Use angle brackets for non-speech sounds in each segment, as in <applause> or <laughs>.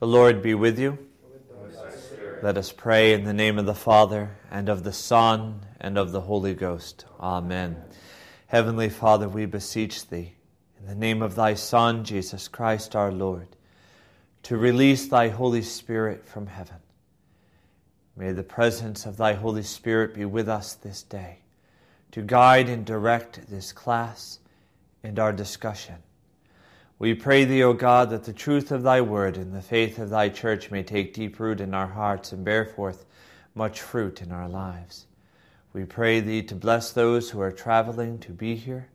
The Lord be with you. Let us pray in the name of the Father, and of the Son, and of the Holy Ghost. Amen. Heavenly Father, we beseech Thee, in the name of Thy Son, Jesus Christ our Lord, to release Thy Holy Spirit from heaven. May the presence of Thy Holy Spirit be with us this day, to guide and direct this class and our discussion we pray thee, O God, that the truth of thy word and the faith of thy church may take deep root in our hearts and bear forth much fruit in our lives. We pray thee to bless those who are traveling to be here.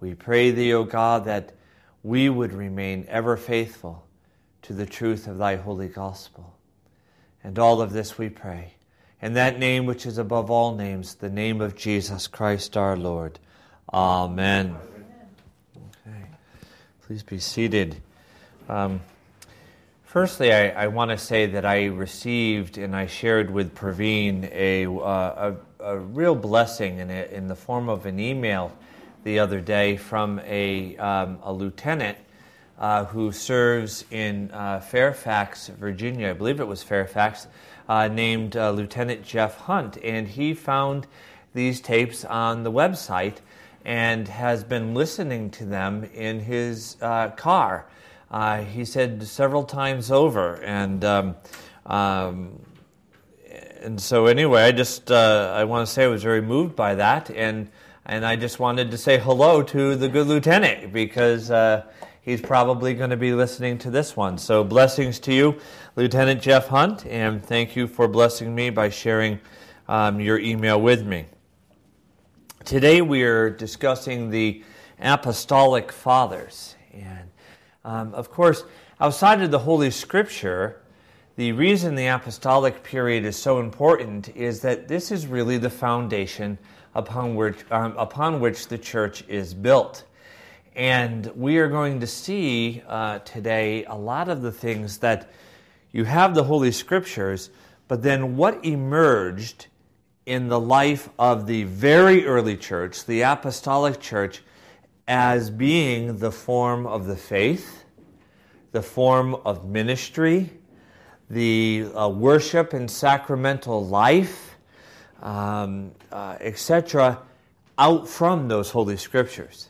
We pray thee, O God, that we would remain ever faithful to the truth of thy holy gospel. And all of this we pray. In that name which is above all names, the name of Jesus Christ our Lord. Amen. Please be seated. Um, firstly, I, I want to say that I received and I shared with Praveen a, uh, a, a, real blessing in, in the form of an email the other day from a, um, a lieutenant uh, who serves in uh, Fairfax, Virginia. I believe it was Fairfax, uh, named uh, Lieutenant Jeff Hunt. And he found these tapes on the website and has been listening to them in his uh, car. Uh, he said several times over, and um, um, and so anyway, I just uh, I want to say I was very moved by that, and and I just wanted to say hello to the good lieutenant because uh, he's probably going to be listening to this one. So blessings to you, Lieutenant Jeff Hunt, and thank you for blessing me by sharing um, your email with me. Today we are discussing the Apostolic Fathers. And um, of course, outside of the Holy Scripture, the reason the apostolic period is so important is that this is really the foundation upon which, um, upon which the church is built. And we are going to see uh, today a lot of the things that you have the Holy Scriptures, but then what emerged in the life of the very early church, the apostolic church, as being the form of the faith, the form of ministry, the uh, worship and sacramental life, um, uh, etc., out from those holy scriptures.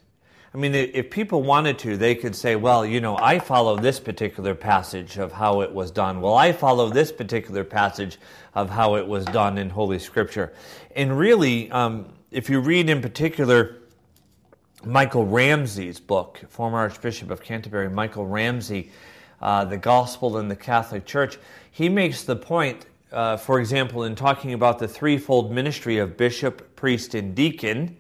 I mean, if people wanted to, they could say, well, you know, I follow this particular passage of how it was done. Well, I follow this particular passage of how it was done in Holy Scripture. And really, um, if you read in particular Michael Ramsey's book, former Archbishop of Canterbury, Michael Ramsey, uh, The Gospel in the Catholic Church, he makes the point, uh, for example, in talking about the threefold ministry of bishop, priest, and deacon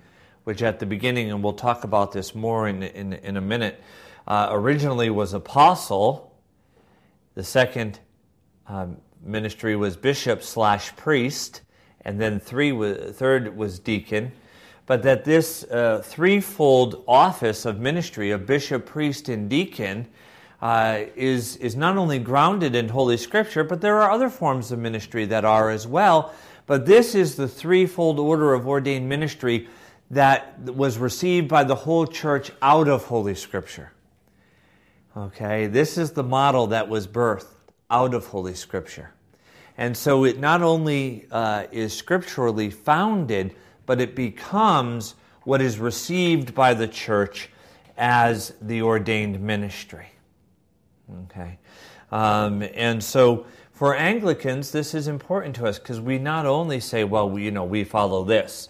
which at the beginning, and we'll talk about this more in, in, in a minute, uh, originally was apostle. The second um, ministry was bishop slash priest, and then three was, third was deacon. But that this uh, threefold office of ministry of bishop, priest, and deacon uh, is, is not only grounded in Holy Scripture, but there are other forms of ministry that are as well. But this is the threefold order of ordained ministry that was received by the whole church out of Holy Scripture. Okay, this is the model that was birthed out of Holy Scripture. And so it not only uh, is scripturally founded, but it becomes what is received by the church as the ordained ministry. Okay, um, and so for Anglicans, this is important to us because we not only say, well, we, you know, we follow this.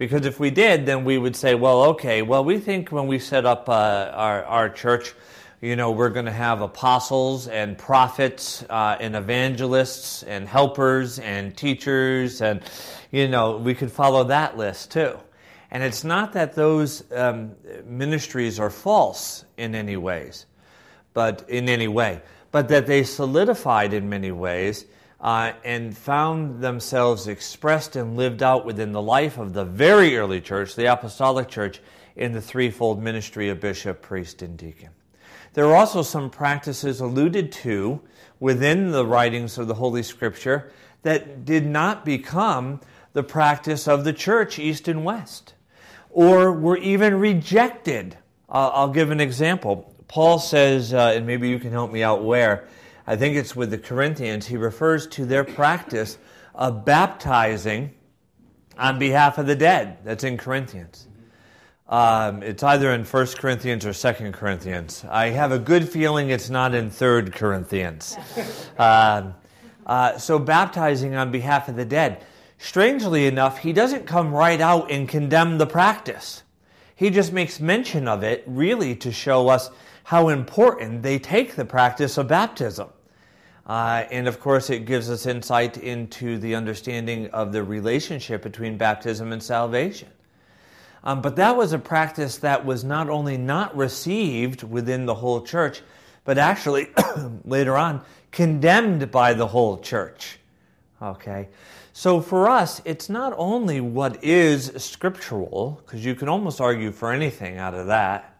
Because if we did, then we would say, well, okay, well, we think when we set up uh, our, our church, you know, we're going to have apostles and prophets uh, and evangelists and helpers and teachers, and, you know, we could follow that list too. And it's not that those um, ministries are false in any ways, but in any way, but that they solidified in many ways uh, and found themselves expressed and lived out within the life of the very early church, the apostolic church, in the threefold ministry of bishop, priest, and deacon. There are also some practices alluded to within the writings of the Holy Scripture that did not become the practice of the church, east and west, or were even rejected. Uh, I'll give an example. Paul says, uh, and maybe you can help me out where, I think it's with the Corinthians, he refers to their practice of baptizing on behalf of the dead. That's in Corinthians. Um, it's either in 1 Corinthians or 2 Corinthians. I have a good feeling it's not in 3 Corinthians. <laughs> Um, uh, so, baptizing on behalf of the dead. Strangely enough, he doesn't come right out and condemn the practice. He just makes mention of it, really, to show us how important they take the practice of baptism. Uh, and of course, it gives us insight into the understanding of the relationship between baptism and salvation. Um, but that was a practice that was not only not received within the whole church, but actually <coughs> later on condemned by the whole church. Okay? So for us, it's not only what is scriptural, because you can almost argue for anything out of that,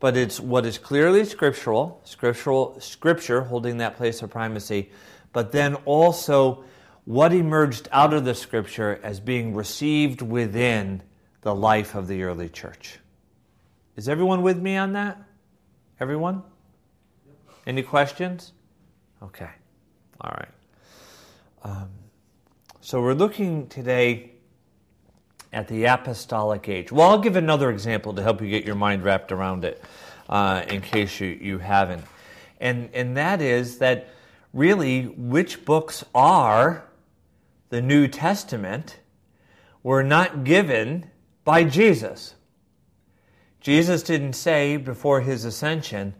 but it's what is clearly scriptural, scriptural scripture holding that place of primacy, but then also what emerged out of the scripture as being received within the life of the early church. Is everyone with me on that? Everyone? Any questions? Okay. All right. Um, so we're looking today at the apostolic age. Well, I'll give another example to help you get your mind wrapped around it uh, in case you, you haven't. And, and that is that really which books are the New Testament were not given by Jesus. Jesus didn't say before his ascension,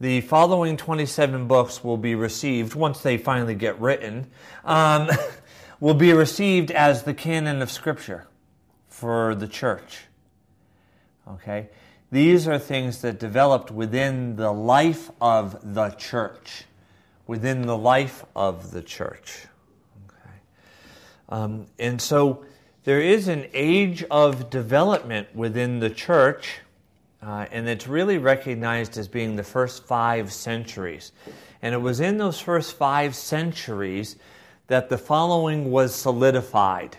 the following 27 books will be received once they finally get written, um, <laughs> will be received as the canon of Scripture for the church. Okay? These are things that developed within the life of the church. Within the life of the church. Okay? Um, and so there is an age of development within the church, uh, and it's really recognized as being the first five centuries. And it was in those first five centuries that the following was solidified.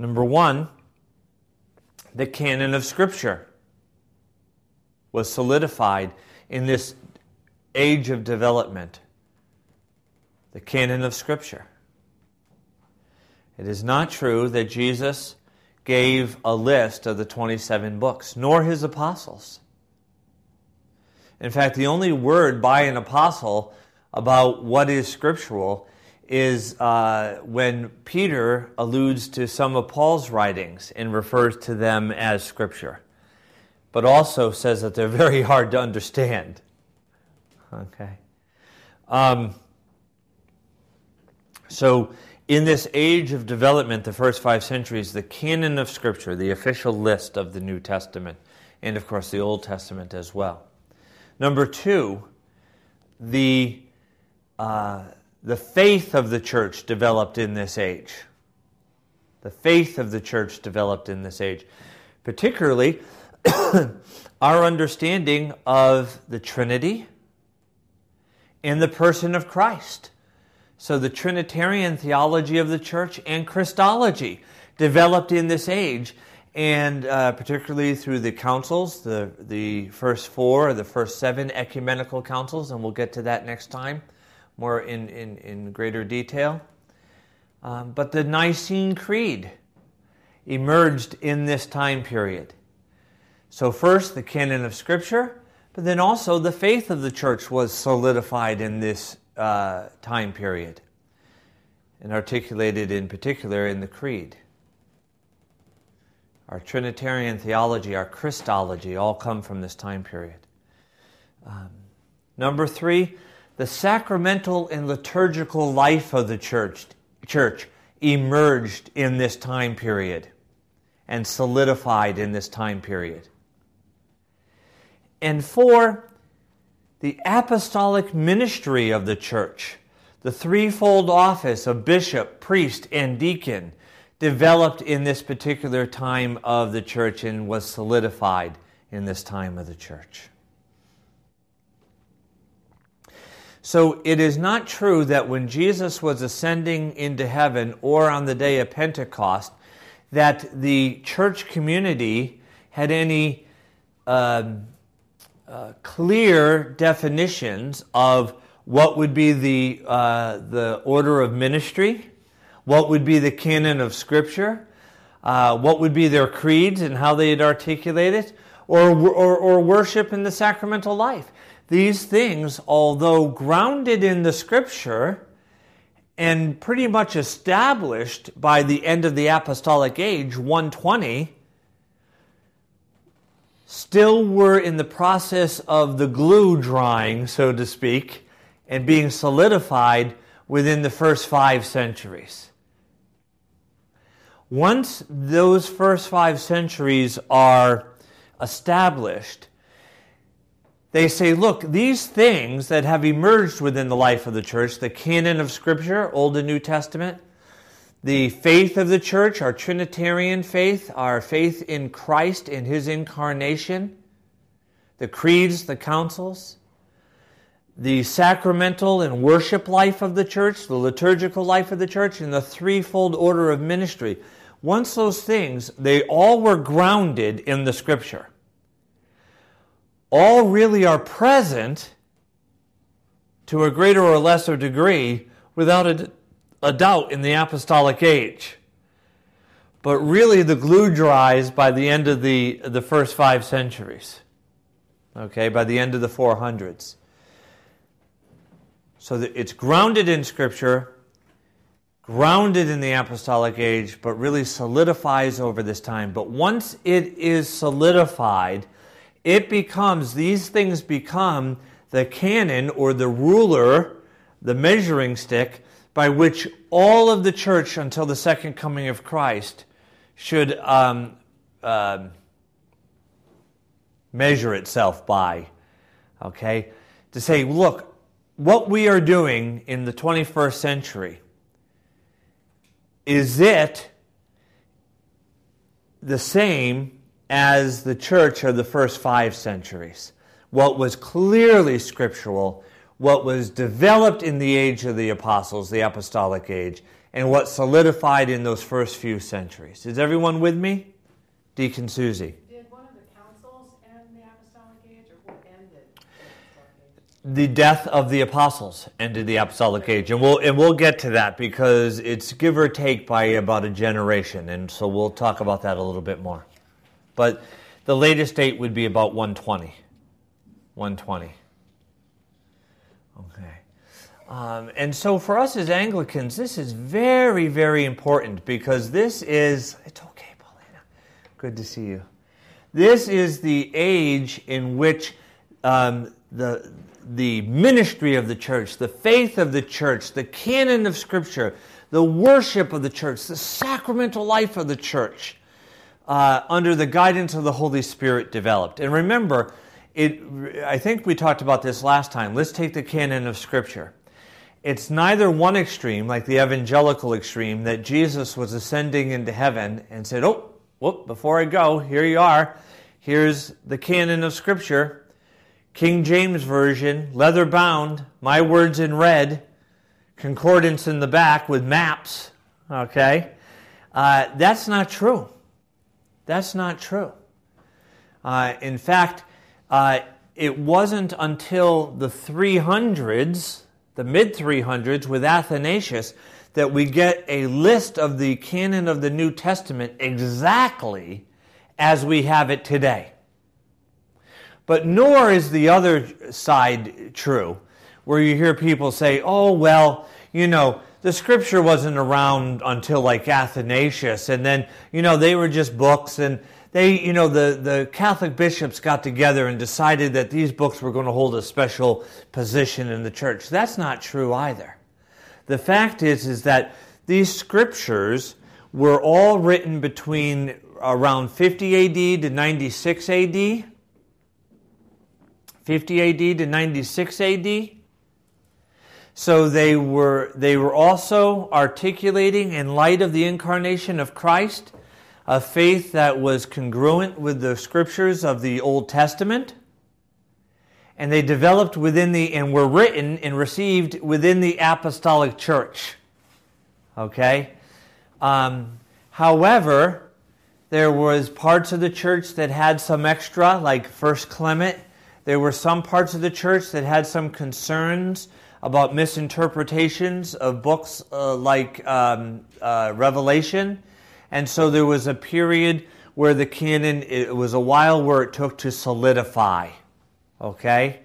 Number one, the canon of Scripture was solidified in this age of development. The canon of Scripture. It is not true that Jesus gave a list of the 27 books, nor his apostles. In fact, the only word by an apostle about what is scriptural is uh, when Peter alludes to some of Paul's writings and refers to them as scripture, but also says that they're <laughs> very hard to understand. Okay. Um, so, in this age of development, the first five centuries, the canon of Scripture, the official list of the New Testament, and of course the Old Testament as well. Number two, the, uh, the faith of the church developed in this age. The faith of the church developed in this age. Particularly, <coughs> our understanding of the Trinity in the person of Christ. So the Trinitarian theology of the church and Christology developed in this age, and uh, particularly through the councils, the, the first four or the first seven ecumenical councils, and we'll get to that next time more in, in, in greater detail. Um, but the Nicene Creed emerged in this time period. So, first, the canon of Scripture, but then also the faith of the church was solidified in this uh, time period and articulated in particular in the Creed. Our Trinitarian theology, our Christology, all come from this time period. Um, number three, the sacramental and liturgical life of the church, church emerged in this time period and solidified in this time period. And four, the apostolic ministry of the church, the threefold office of bishop, priest, and deacon, developed in this particular time of the church and was solidified in this time of the church. So it is not true that when Jesus was ascending into heaven or on the day of Pentecost, that the church community had any. Um, uh, clear definitions of what would be the, uh, the order of ministry, what would be the canon of Scripture, uh, what would be their creeds and how they'd articulate it, or, or, or worship in the sacramental life. These things, although grounded in the Scripture, and pretty much established by the end of the apostolic age, 120, still were in the process of the glue drying, so to speak, and being solidified within the first five centuries. Once those first five centuries are established, they say, look, these things that have emerged within the life of the church, the canon of Scripture, Old and New Testament, the faith of the church, our Trinitarian faith, our faith in Christ in His incarnation, the creeds, the councils, the sacramental and worship life of the church, the liturgical life of the church, and the threefold order of ministry. Once those things, they all were grounded in the Scripture all really are present to a greater or lesser degree without a, a doubt in the apostolic age. But really, the glue dries by the end of the, the first five centuries, okay, by the end of the 400s. So that it's grounded in Scripture, grounded in the apostolic age, but really solidifies over this time. But once it is solidified, it becomes, these things become the canon or the ruler, the measuring stick by which all of the church until the second coming of Christ should um, uh, measure itself by. Okay? To say, look, what we are doing in the 21st century, is it the same as the church of the first five centuries. What was clearly scriptural, what was developed in the age of the apostles, the apostolic age, and what solidified in those first few centuries. Is everyone with me? Deacon Susie. Did one of the councils end the apostolic age, or what ended the? The death of the apostles ended the apostolic age, and we'll and we'll get to that because it's give or take by about a generation, and so we'll talk about that a little bit more. But the latest date would be about 120. 120. Okay. Um, and so for us as Anglicans, this is very, very important because this is, it's okay, Paulina. Good to see you. This is the age in which um, the, the ministry of the church, the faith of the church, the canon of Scripture, the worship of the church, the sacramental life of the church uh, under the guidance of the Holy Spirit developed. And remember, it, I think we talked about this last time. Let's take the canon of Scripture. It's neither one extreme, like the evangelical extreme, that Jesus was ascending into heaven and said, Oh, whoop, before I go, here you are. Here's the canon of Scripture. King James Version, leather bound, my words in red, concordance in the back with maps. Okay? Uh, that's not true. That's not true. Uh, in fact, uh, it wasn't until the 300s, the mid 300s, with Athanasius, that we get a list of the canon of the New Testament exactly as we have it today. But nor is the other side true, where you hear people say, oh, well, you know, the scripture wasn't around until like Athanasius, and then, you know, they were just books, and they, you know, the, the Catholic bishops got together and decided that these books were going to hold a special position in the church. That's not true either. The fact is, is that these scriptures were all written between around 50 AD to 96 AD. 50 AD to 96 AD. So they were, they were also articulating, in light of the incarnation of Christ, a faith that was congruent with the scriptures of the Old Testament. And they developed within the, and were written and received within the apostolic church. Okay? Um, however, there was parts of the church that had some extra, like First Clement, There were some parts of the church that had some concerns about misinterpretations of books uh, like um, uh, Revelation. And so there was a period where the canon, it was a while where it took to solidify. Okay?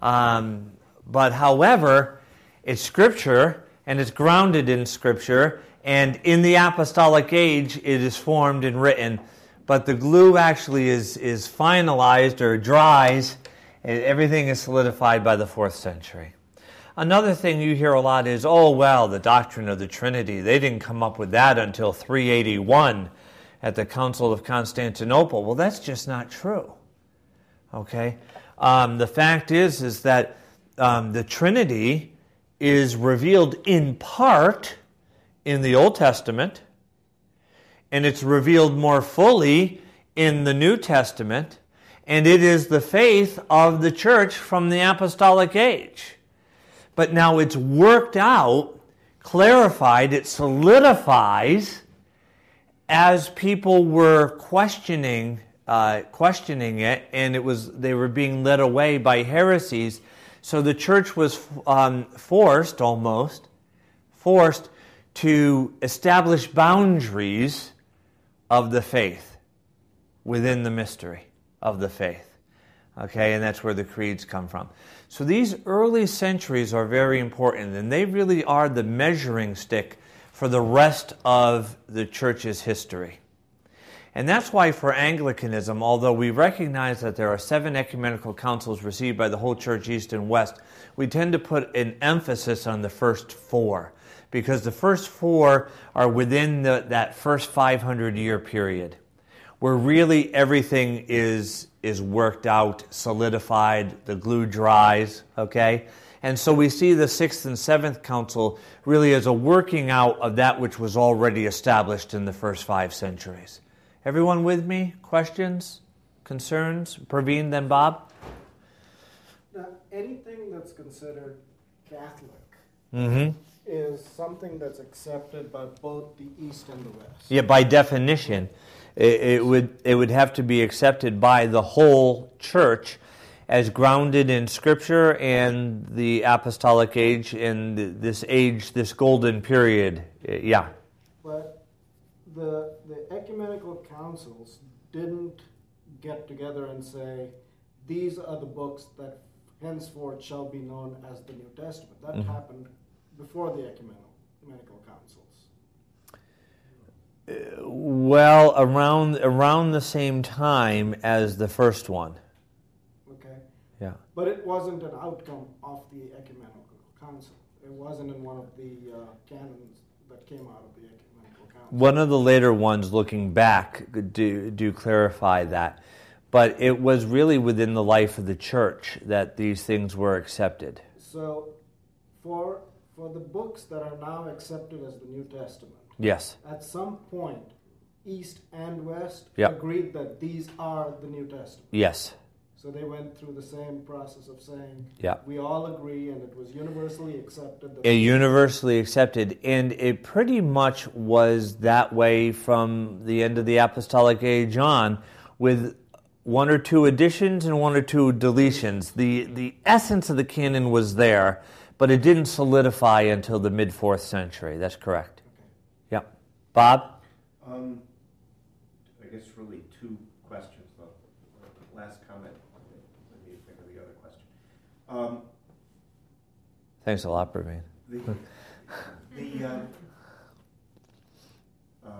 Um, but however, it's scripture and it's grounded in scripture. And in the apostolic age, it is formed and written. But the glue actually is, is finalized or dries. And everything is solidified by the fourth century. Another thing you hear a lot is, oh, well, the doctrine of the Trinity. They didn't come up with that until 381 at the Council of Constantinople. Well, that's just not true. Okay? Um, the fact is, is that um, the Trinity is revealed in part in the Old Testament, and it's revealed more fully in the New Testament, and it is the faith of the church from the apostolic age. But now it's worked out, clarified, it solidifies as people were questioning uh, questioning it, and it was they were being led away by heresies. So the church was um, forced, almost forced, to establish boundaries of the faith within the mystery of the faith. Okay, and that's where the creeds come from. So these early centuries are very important, and they really are the measuring stick for the rest of the church's history. And that's why, for Anglicanism, although we recognize that there are seven ecumenical councils received by the whole church, east and west, we tend to put an emphasis on the first four, because the first four are within the, that first 500 year period, where really everything is, is worked out, solidified, the glue dries, okay? And so we see the sixth and seventh council really as a working out of that which was already established in the first five centuries. Everyone with me? Questions? Concerns? Praveen, then Bob? Now, anything that's considered Catholic Mm-hmm. is something that's accepted by both the East and the West. Yeah, by definition, it, it would it would have to be accepted by the whole church as grounded in Scripture and the apostolic age and this age, this golden period. Yeah. But the, the ecumenical councils didn't get together and say, these are the books that henceforth shall be known as the New Testament. That Mhm. happened before the ecumenical, ecumenical councils. Well, around around the same time as the first one. Okay? Yeah. But it wasn't an outcome of the ecumenical council. It wasn't in one of the uh, canons that came out of the ecumenical council. One of the later ones, looking back, do do clarify that. But it was really within the life of the church that these things were accepted. So, for for the books that are now accepted as the New Testament, Yes. at some point, East and West Yep. agreed that these are the New Testament. Yes. So they went through the same process of saying, Yeah. we all agree, and it was universally accepted. That It universally accepted, and it pretty much was that way from the end of the apostolic age on, with one or two additions and one or two deletions. The the essence of the canon was there, but it didn't solidify until the mid fourth century. That's correct. Bob. Um, I guess really two questions, though. Last comment, let me think of the other question. Um, Thanks a lot, Praveen. the, <laughs> the, uh, uh,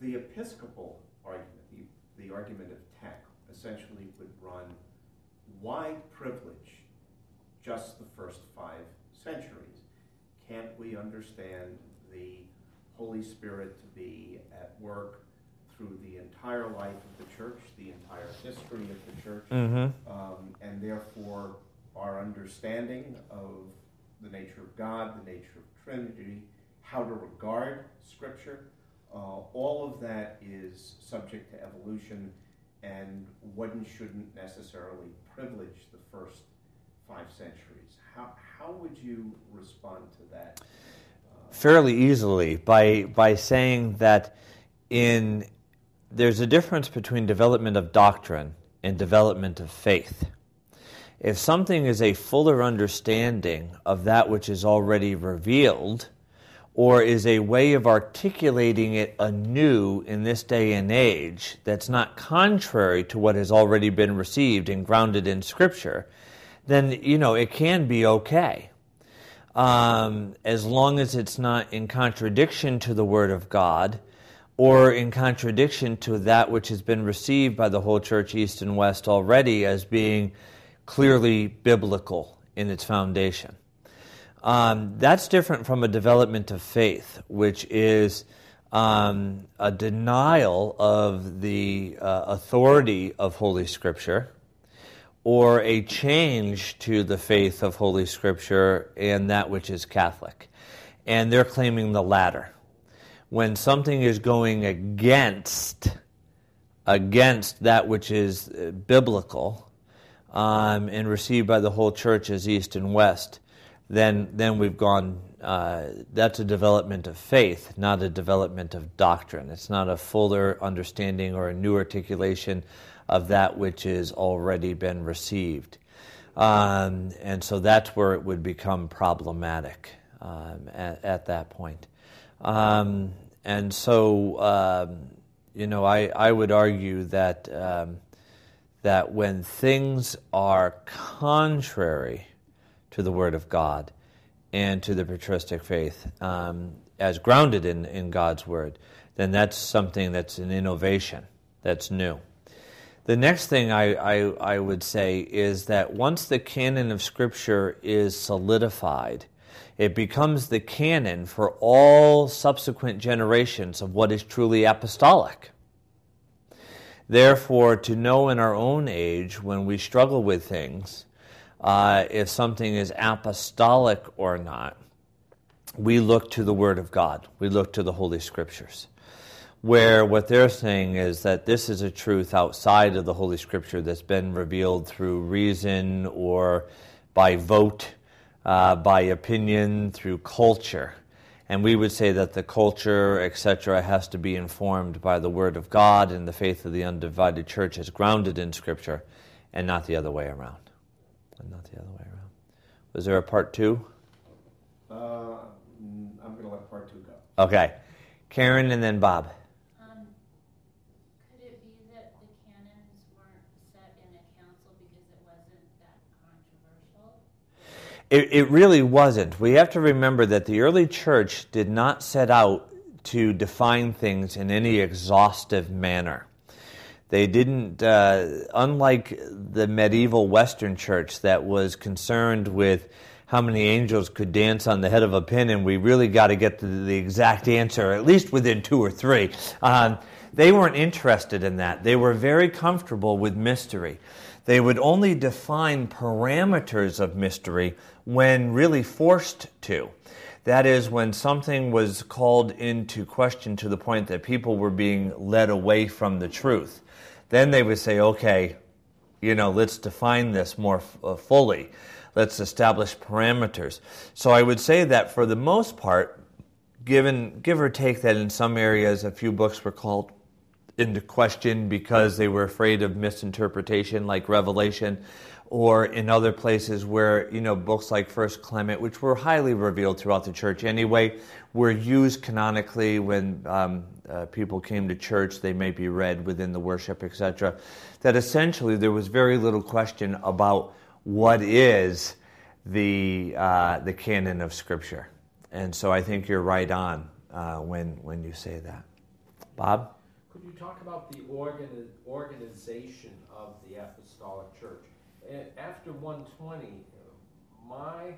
the Episcopal argument, the, the argument of TEC, essentially would run why privilege just the first five centuries? Can't we understand the Holy Spirit to be at work through the entire life of the church, the entire history of the church? Mm-hmm. um, and therefore our understanding of the nature of God, the nature of Trinity, how to regard Scripture, uh, all of that is subject to evolution, and one shouldn't necessarily privilege the first five centuries. How, how would you respond to that? Fairly easily by by saying that in there's a difference between development of doctrine and development of faith. If something is a fuller understanding of that which is already revealed, or is a way of articulating it anew in this day and age that's not contrary to what has already been received and grounded in Scripture, then, you know, it can be okay. Um, as long as it's not in contradiction to the Word of God or in contradiction to that which has been received by the whole church, East and West, already as being clearly biblical in its foundation. Um, that's different from a development of faith, which is um, a denial of the uh, authority of Holy Scripture or a change to the faith of Holy Scripture and that which is Catholic. And they're claiming the latter. When something is going against against that which is uh, biblical um, and received by the whole church as East and West, then then we've gone. Uh, that's a development of faith, not a development of doctrine. It's not a fuller understanding or a new articulation of that which has already been received. Um, and so that's where it would become problematic um, at, at, that point. Um, and so, um, you know, I, I would argue that, um, that when things are contrary to the Word of God and to the patristic faith um, as grounded in, in God's Word, then that's something that's an innovation, that's new. The next thing I, I, I, would say is that once the canon of Scripture is solidified, it becomes the canon for all subsequent generations of what is truly apostolic. Therefore, to know in our own age when we struggle with things, uh, if something is apostolic or not, we look to the Word of God. We look to the Holy Scriptures. Where what they're saying is that this is a truth outside of the Holy Scripture that's been revealed through reason or by vote, uh, by opinion, through culture. And we would say that the culture, etc., has to be informed by the Word of God and the faith of the undivided church is grounded in Scripture and not the other way around and not the other way around. Was there a part two? Uh, I'm going to let part two go. Okay. Karen and then Bob. Um, could it be that the canons weren't set in a council because it wasn't that controversial? It, it really wasn't. We have to remember that the early church did not set out to define things in any exhaustive manner. They didn't, uh, unlike the medieval Western church that was concerned with how many angels could dance on the head of a pin, and we really got to get the, exact answer, at least within two or three. Um, they weren't interested in that. They were very comfortable with mystery. They would only define parameters of mystery when really forced to. That is, when something was called into question to the point that people were being led away from the truth. Then they would say, okay, you know, let's define this more f- uh, fully. Let's establish parameters. So I would say that for the most part, given give or take that in some areas a few books were called into question because they were afraid of misinterpretation, like Revelation, or in other places where you know books like First Clement, which were highly revealed throughout the church anyway, were used canonically when um, uh, people came to church, they may be read within the worship, etc. That essentially there was very little question about what is the uh, the canon of Scripture, and so I think you're right on uh, when when you say that. Bob, talk about the organ- organization of the Apostolic Church? After 120, my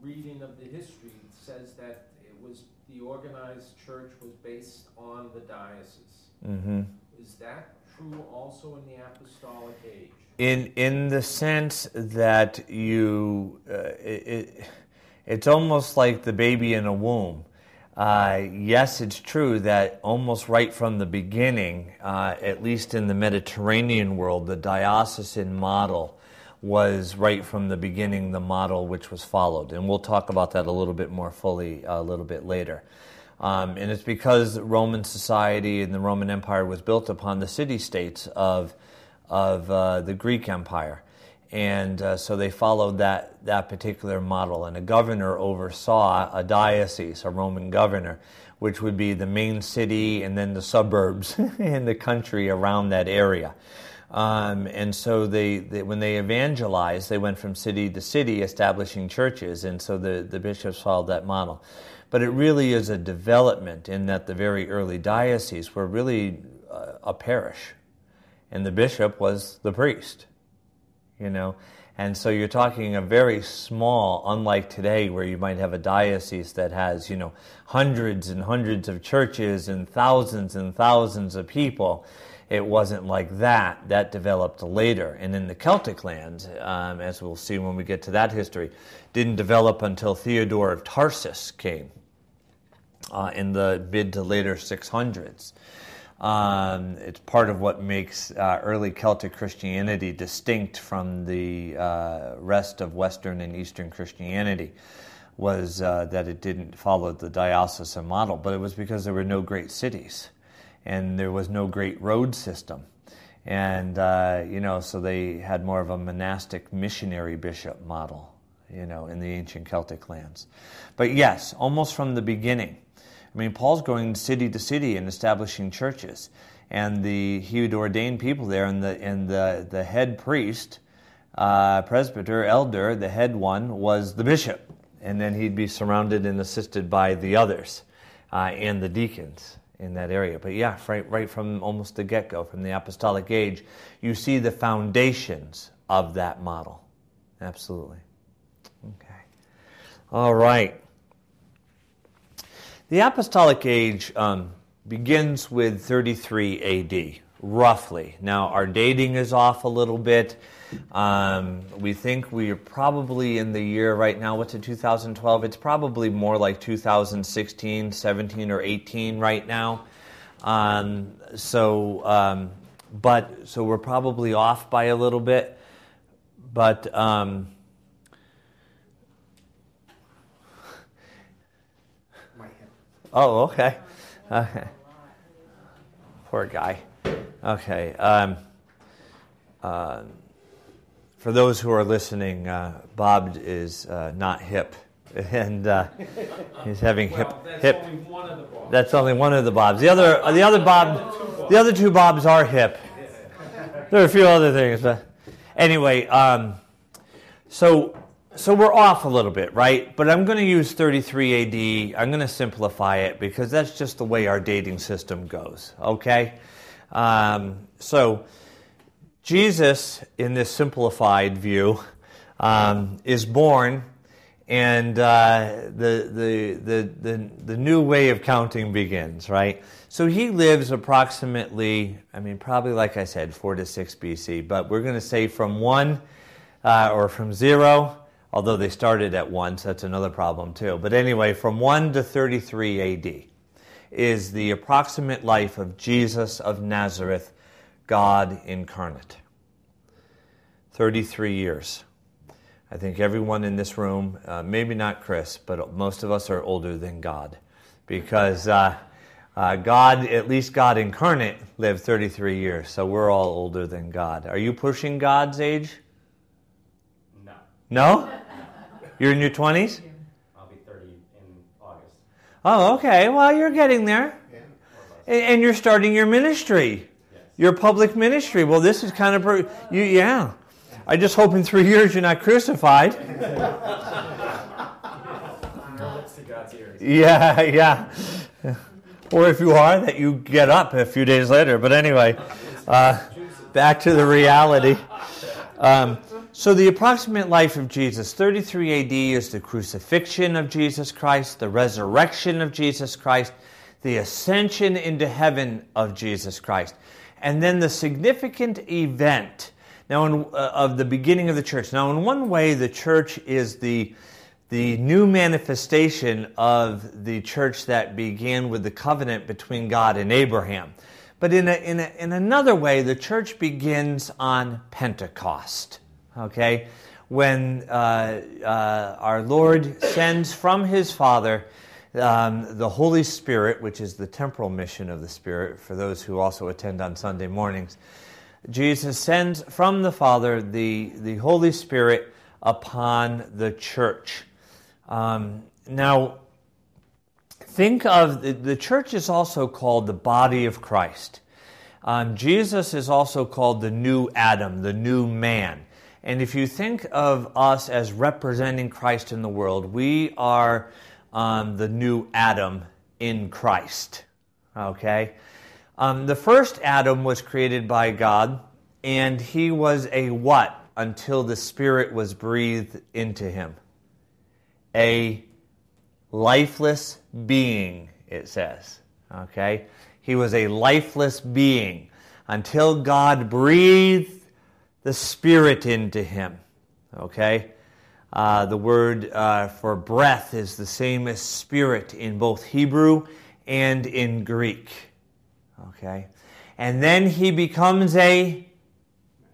reading of the history says that it was the organized church was based on the diocese. Mm-hmm. Is that true also in the apostolic age? In in the sense that you, uh, it, it's almost like the baby in a womb. Uh, yes, it's true that almost right from the beginning, uh, at least in the Mediterranean world, the diocesan model was right from the beginning the model which was followed. And we'll talk about that a little bit more fully a little bit later. Um, and it's because Roman society and the Roman Empire was built upon the city states of, of uh, the Greek Empire. And uh, so they followed that, that particular model. And a governor oversaw a diocese, a Roman governor, which would be the main city and then the suburbs <laughs> in the country around that area. Um, and so they, they, when they evangelized, they went from city to city establishing churches. And so the, the bishops followed that model. But it really is a development in that the very early dioceses were really uh, a parish, and the bishop was the priest. You know, and so you're talking a very small, unlike today, where you might have a diocese that has, you know, hundreds and hundreds of churches and thousands and thousands of people. It wasn't like that. That developed later. And in the Celtic lands, um, as we'll see when we get to that history, didn't develop until Theodore of Tarsus came uh, in the mid to later 600s. Um, it's part of what makes uh, early Celtic Christianity distinct from the uh, rest of Western and Eastern Christianity was uh, that it didn't follow the diocesan model, but it was because there were no great cities and there was no great road system. And, uh, you know, so they had more of a monastic missionary bishop model, you know, in the ancient Celtic lands. But yes, almost from the beginning, I mean, Paul's going city to city and establishing churches, and the he would ordain people there, and the and the the head priest, uh, presbyter, elder, the head one was the bishop, and then he'd be surrounded and assisted by the others, uh, and the deacons in that area. But yeah, right right from almost the get go, from the apostolic age, you see the foundations of that model. Absolutely. Okay. All right. The apostolic age um, begins with 33 AD, roughly. Now, our dating is off a little bit. Um, we think we are probably in the year right now, what's it, 2012? It's probably more like 2016, 17, or 18 right now. Um, so, um, but, so we're probably off by a little bit. But, Oh, okay. Okay. Poor guy. Okay. Um, uh, for those who are listening, uh, Bob is uh, not hip, <laughs> and uh, he's having hip Well, that's hip. only one of the bars. That's only one of the Bobs. The other, the other Bob, the other two Bobs are hip. There are a few other things, but anyway. Um, so, so we're off a little bit, right? But I'm going to use 33 AD. I'm going to simplify it because that's just the way our dating system goes. Okay. Um, so, Jesus, in this simplified view, um, is born and uh, the, the, the, the, the new way of counting begins, right? So he lives approximately, I mean, probably like I said, 4 to 6 BC, but we're going to say from 1 uh, or from 0, although they started at 1, so that's another problem too. But anyway, from 1 to 33 AD is the approximate life of Jesus of Nazareth, God incarnate. 33 years. I think everyone in this room, uh, maybe not Chris, but most of us are older than God. Because uh, uh, God, at least God incarnate, lived 33 years, so we're all older than God. Are you pushing God's age? No, No? You're in your 20s? I'll be 30 in August. Oh, okay. Well, you're getting there. And, and you're starting your ministry, Yes. your public ministry. Well, this is kind of, you, yeah. I just hope in three years you're not crucified. No lips to God's ears. Yeah, yeah. Or if you are, that you get up a few days later. But anyway, uh, back to the reality. Um, so, the approximate life of Jesus 33 AD is the crucifixion of Jesus Christ, the resurrection of Jesus Christ, the ascension into heaven of Jesus Christ, and then the significant event now in, uh, of the beginning of the church. Now, in one way, the church is the the new manifestation of the church that began with the covenant between God and Abraham. But in, a, in, a, in another way, the church begins on Pentecost, okay? When uh, uh, our Lord sends from his Father um, the Holy Spirit, which is the temporal mission of the Spirit, for those who also attend on Sunday mornings. Jesus sends from the Father the, the Holy Spirit upon the church. Um, now, think of the, the church is also called the body of Christ. Um, Jesus is also called the new Adam, the new man. And if you think of us as representing Christ in the world, we are um, the new Adam in Christ. Okay? Um, the first Adam was created by God, and he was a what until the Spirit was breathed into him? A lifeless being, it says. Okay? He was a lifeless being until God breathed the Spirit into him. Okay? Uh, the word uh, for breath is the same as spirit in both Hebrew and in Greek. Okay? And then he becomes a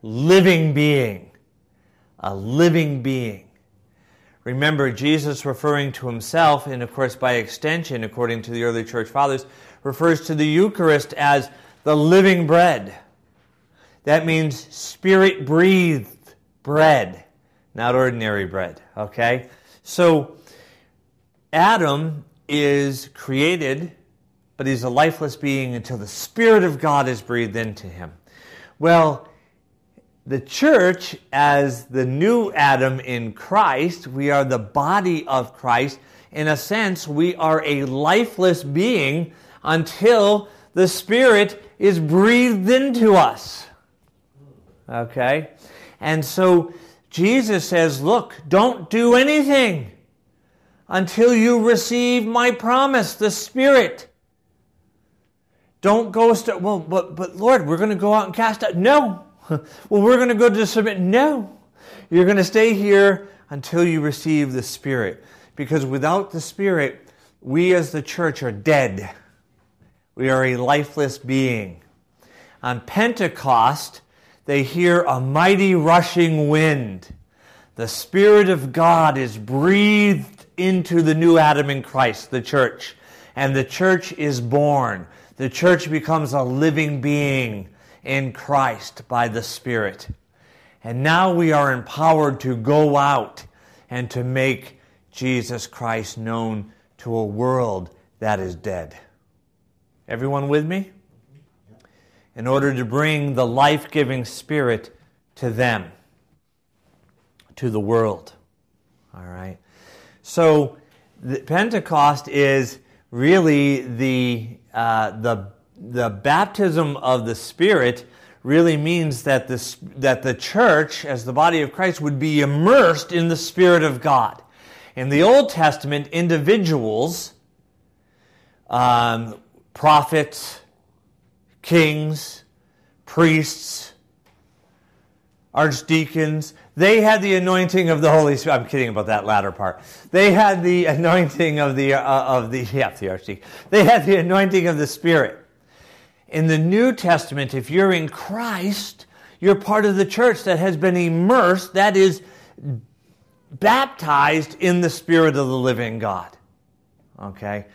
living being. A living being. Remember, Jesus referring to himself, and of course, by extension, according to the early church fathers, refers to the Eucharist as the living bread. That means spirit breathed bread, not ordinary bread. Okay? So, Adam is created, but he's a lifeless being until the Spirit of God is breathed into him. Well, the church, as the new Adam in Christ, we are the body of Christ. In a sense, we are a lifeless being until the Spirit is breathed into us. Okay? And so Jesus says, Look, don't do anything until you receive my promise, the Spirit. Don't go, st- well, but, but Lord, we're going to go out and cast out. No. <laughs> well, we're going to go to submit. No. You're going to stay here until you receive the Spirit. Because without the Spirit, we as the church are dead. We are a lifeless being. On Pentecost, they hear a mighty rushing wind. The Spirit of God is breathed into the new Adam in Christ, the church, and the church is born. The church becomes a living being in Christ by the Spirit. And now we are empowered to go out and to make Jesus Christ known to a world that is dead. Everyone with me? In order to bring the life giving Spirit to them, to the world. All right? So, Pentecost is really the, uh, the, the baptism of the Spirit really means that the, that the church, as the body of Christ, would be immersed in the Spirit of God. In the Old Testament, individuals, um, prophets, kings, priests, archdeacons, they had the anointing of the Holy Spirit. I'm kidding about that latter part. They had the <laughs> anointing of the, uh, of the, <laughs> yeah, the archdeacon. They had the anointing of the Spirit. In the New Testament, if you're in Christ, you're part of the church that has been immersed, that is, baptized in the Spirit of the living God. Okay?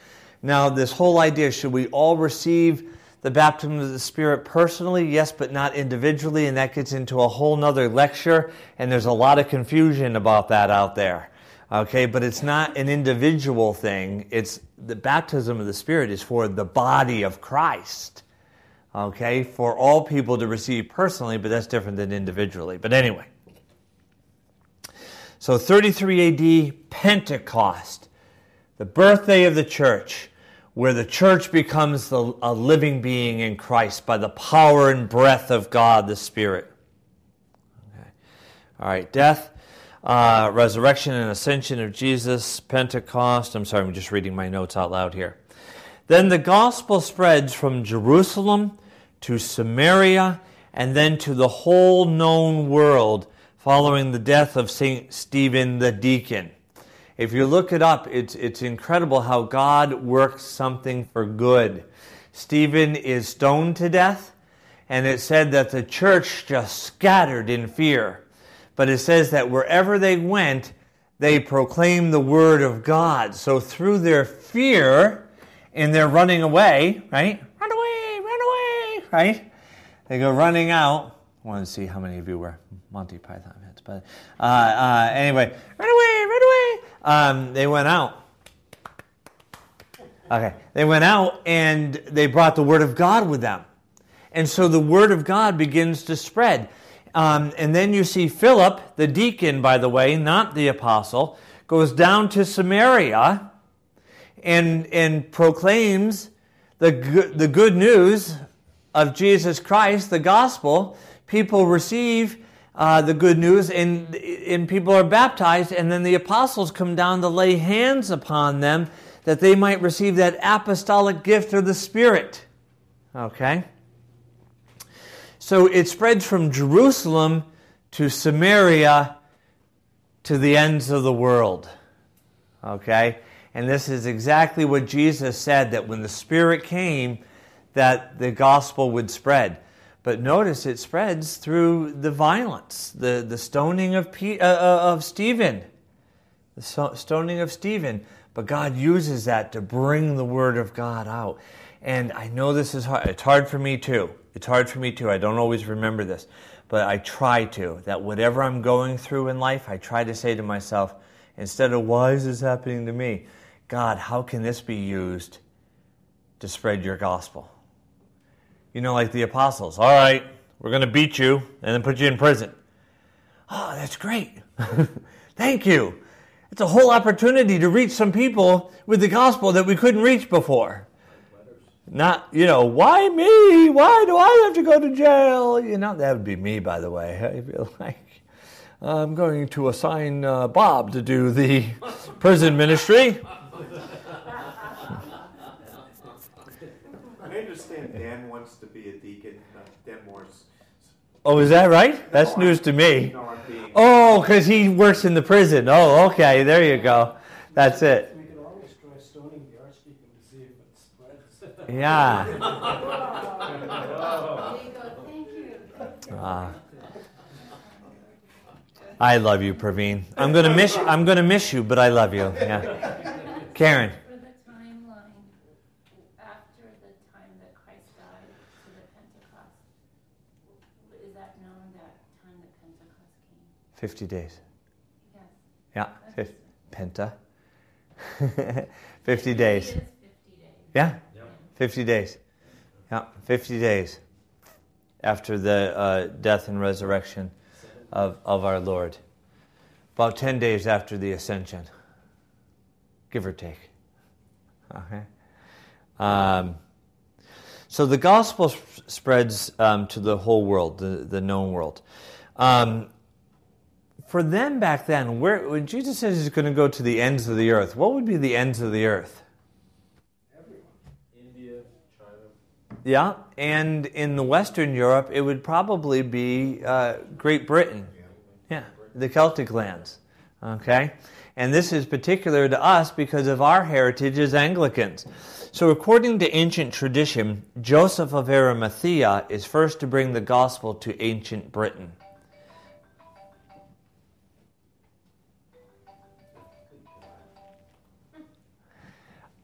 Now, this whole idea should we all receive the baptism of the Spirit personally, yes, but not individually, and that gets into a whole nother lecture, and there's a lot of confusion about that out there. Okay, but it's not an individual thing. It's the baptism of the Spirit is for the body of Christ. Okay, for all people to receive personally, but that's different than individually. But anyway. So 33 AD, Pentecost, the birthday of the church where the church becomes the, a living being in Christ by the power and breath of God the Spirit. Okay. All right, death, uh, resurrection, and ascension of Jesus, Pentecost. I'm sorry, I'm just reading my notes out loud here. Then the gospel spreads from Jerusalem to Samaria and then to the whole known world following the death of St. Stephen the deacon. If you look it up, it's, it's incredible how God works something for good. Stephen is stoned to death, and it said that the church just scattered in fear. But it says that wherever they went, they proclaimed the word of God. So through their fear and their running away, right? Run away, run away, right? They go running out. I want to see how many of you were Monty Python fans. But uh, uh, anyway, run away, run away. Um, they went out. Okay, they went out and they brought the word of God with them, and so the word of God begins to spread. Um, and then you see Philip, the deacon, by the way, not the apostle, goes down to Samaria and, and proclaims the the good news of Jesus Christ, the gospel. People receive uh, the good news and, and people are baptized, and then the apostles come down to lay hands upon them that they might receive that apostolic gift of the Spirit. Okay? So it spreads from Jerusalem to Samaria to the ends of the world. Okay? And this is exactly what Jesus said that when the Spirit came, that the gospel would spread. But notice it spreads through the violence, the, the stoning of, P, uh, uh, of Stephen. The stoning of Stephen. But God uses that to bring the word of God out. And I know this is hard. It's hard for me too. It's hard for me too. I don't always remember this, but I try to. That whatever I'm going through in life, I try to say to myself, instead of, why is this happening to me? God, how can this be used to spread your gospel? You know, like the apostles. All right, we're going to beat you and then put you in prison. Oh, that's great. <laughs> Thank you. It's a whole opportunity to reach some people with the gospel that we couldn't reach before. Not, you know, why me? Why do I have to go to jail? You know, that would be me, by the way. <laughs> I feel like I'm going to assign uh, Bob to do the <laughs> prison ministry. I understand <laughs> Dan wants to be a deacon, Dan Morse. Oh, is that right? That's news to me. Oh, because he works in the prison. Oh, okay. There you go. That's it. We could always try stoning the archdeacon to see if it spreads. <laughs> Yeah. There you go, thank you. Ah. I love you, Praveen. I'm gonna miss. I'm gonna miss you, but I love you. Yeah. Karen. 50 days. Yeah, yeah Penta. 50 days. Yeah? 50 days. Yeah, 50 days after the uh, death and resurrection of, of our Lord. About 10 days after the ascension, give or take. Okay? Um, so the gospel spreads um, to the whole world, the, the known world. Um, for them back then, where, when Jesus says he's going to go to the ends of the earth, what would be the ends of the earth? Everyone. India, China. Yeah, and in the Western Europe, it would probably be uh, Great Britain. Yeah, the Celtic lands. Okay? And this is particular to us because of our heritage as Anglicans. So, according to ancient tradition, Joseph of Arimathea is first to bring the gospel to ancient Britain.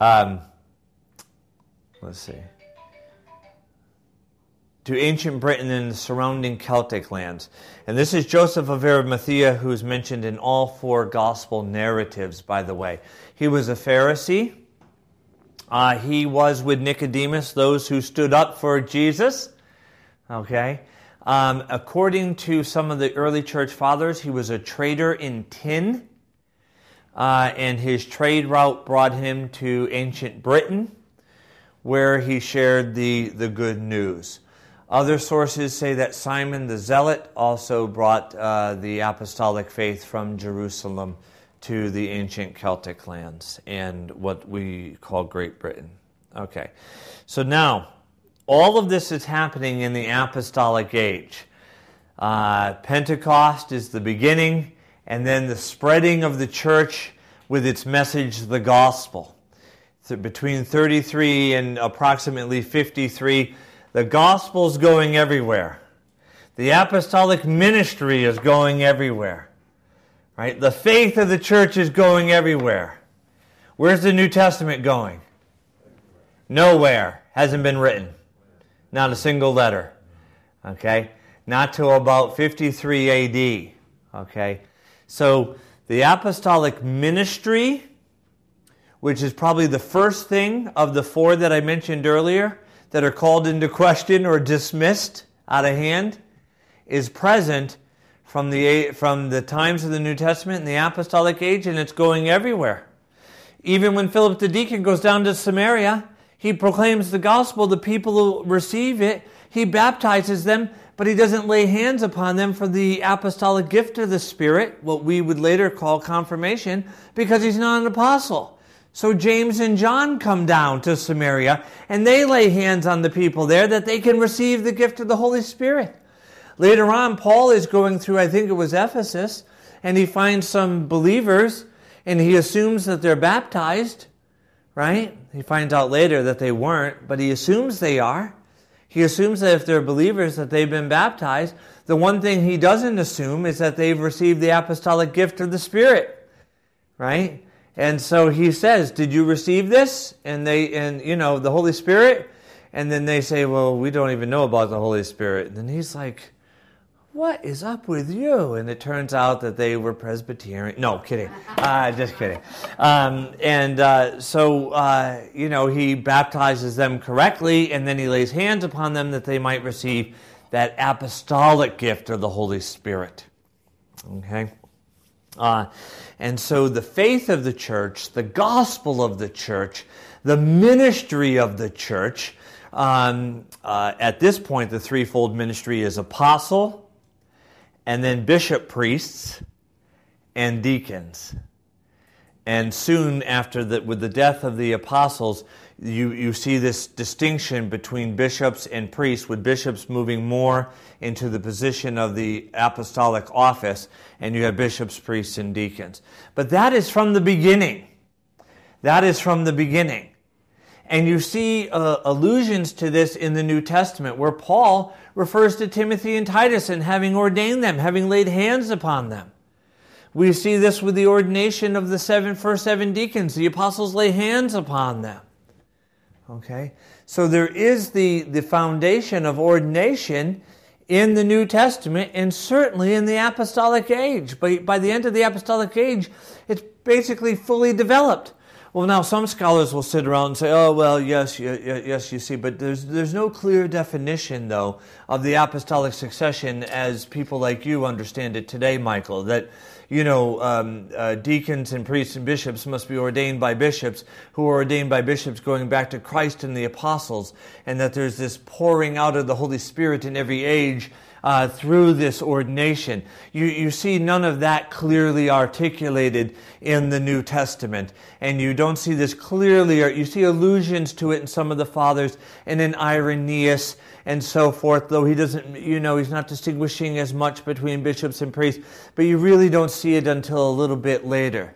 Um, let's see to ancient Britain and the surrounding Celtic lands. And this is Joseph of Arimathea, who's mentioned in all four gospel narratives, by the way. He was a Pharisee. Uh, he was with Nicodemus, those who stood up for Jesus. Okay. Um, according to some of the early church fathers, he was a trader in tin. Uh, and his trade route brought him to ancient Britain, where he shared the, the good news. Other sources say that Simon the Zealot also brought uh, the apostolic faith from Jerusalem to the ancient Celtic lands and what we call Great Britain. Okay, so now all of this is happening in the apostolic age. Uh, Pentecost is the beginning, and then the spreading of the church with its message, the gospel. So between 33 and approximately 53, the gospel's going everywhere. The apostolic ministry is going everywhere. Right? The faith of the church is going everywhere. Where's the New Testament going? Nowhere. Hasn't been written. Not a single letter. Okay? not till about 53 AD. Okay? So the apostolic ministry, which is probably the first thing of the four that I mentioned earlier that are called into question or dismissed out of hand, is present from the, from the times of the New Testament and the apostolic age, and it's going everywhere. Even when Philip the deacon goes down to Samaria, he proclaims the gospel. The people who receive it, he baptizes them, but he doesn't lay hands upon them for the apostolic gift of the Spirit, what we would later call confirmation, because he's not an apostle. So James and John come down to Samaria and they lay hands on the people there that they can receive the gift of the Holy Spirit. Later on, Paul is going through, I think it was Ephesus, and he finds some believers and he assumes that they're baptized, right? He finds out later that they weren't, but he assumes they are. He assumes that if they're believers that they've been baptized. The one thing he doesn't assume is that they've received the apostolic gift of the Spirit, right? And so he says, "Did you receive this?" And they and you know, the Holy Spirit? And then they say, "Well, we don't even know about the Holy Spirit." And then he's like, "What is up with you?" And it turns out that they were Presbyterian. No, kidding. <laughs> Uh, just kidding. Um, and uh, so, uh, you know, he baptizes them correctly, and then he lays hands upon them that they might receive that apostolic gift of the Holy Spirit. Okay? Uh, and so the faith of the church, the gospel of the church, the ministry of the church, um, uh, at this point, the threefold ministry is apostle, and then bishop priests, and deacons. And soon after that, with the death of the apostles, you, you see this distinction between bishops and priests, with bishops moving more into the position of the apostolic office, and you have bishops, priests, and deacons. But that is from the beginning. That is from the beginning. And you see uh, allusions to this in the New Testament, where Paul refers to Timothy and Titus and having ordained them, having laid hands upon them. We see this with the ordination of the seven first seven deacons. The apostles lay hands upon them. Okay? So there is the, the foundation of ordination in the New Testament and certainly in the apostolic age. But by the end of the apostolic age, it's basically fully developed. Well, now some scholars will sit around and say, "Oh, well, yes, yes, you see," but there's there's no clear definition though of the apostolic succession as people like you understand it today, Michael. That you know, um, uh, deacons and priests and bishops must be ordained by bishops who are ordained by bishops going back to Christ and the apostles, and that there's this pouring out of the Holy Spirit in every age uh, through this ordination. You, you see none of that clearly articulated in the New Testament. And you don't see this clearly, or you see allusions to it in some of the fathers and in Irenaeus and so forth, though he doesn't, you know, he's not distinguishing as much between bishops and priests, but you really don't see it until a little bit later.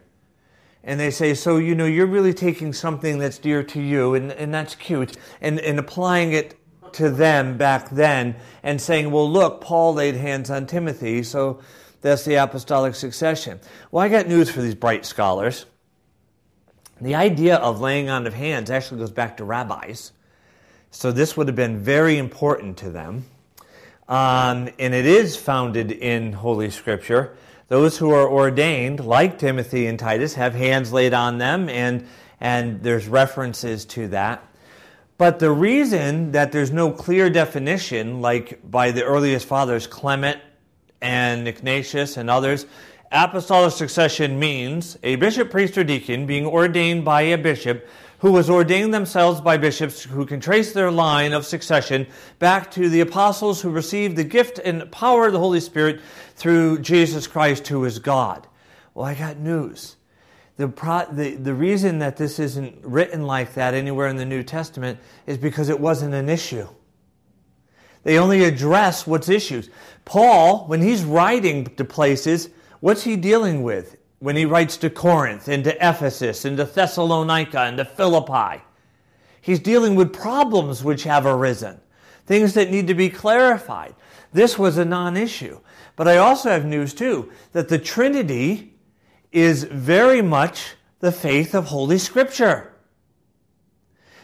And they say, so, you know, you're really taking something that's dear to you, and, and that's cute, and, and applying it to them back then and saying, well, look, Paul laid hands on Timothy, so that's the apostolic succession. Well, I got news for these bright scholars. The idea of laying on of hands actually goes back to rabbis. So this would have been very important to them. Um, and it is founded in Holy Scripture. Those who are ordained, like Timothy and Titus, have hands laid on them, and, and there's references to that. But the reason that there's no clear definition, like by the earliest fathers, Clement and Ignatius and others, apostolic succession means a bishop, priest, or deacon being ordained by a bishop who was ordained themselves by bishops who can trace their line of succession back to the apostles who received the gift and power of the Holy Spirit through Jesus Christ, who is God. Well, I got news. The, pro, the, the reason that this isn't written like that anywhere in the New Testament is because it wasn't an issue. They only address what's issues. Paul, when he's writing to places, what's he dealing with? when he writes to Corinth and to Ephesus and to Thessalonica and to Philippi. He's dealing with problems which have arisen, things that need to be clarified. This was a non issue. But I also have news too that the Trinity is very much the faith of Holy Scripture.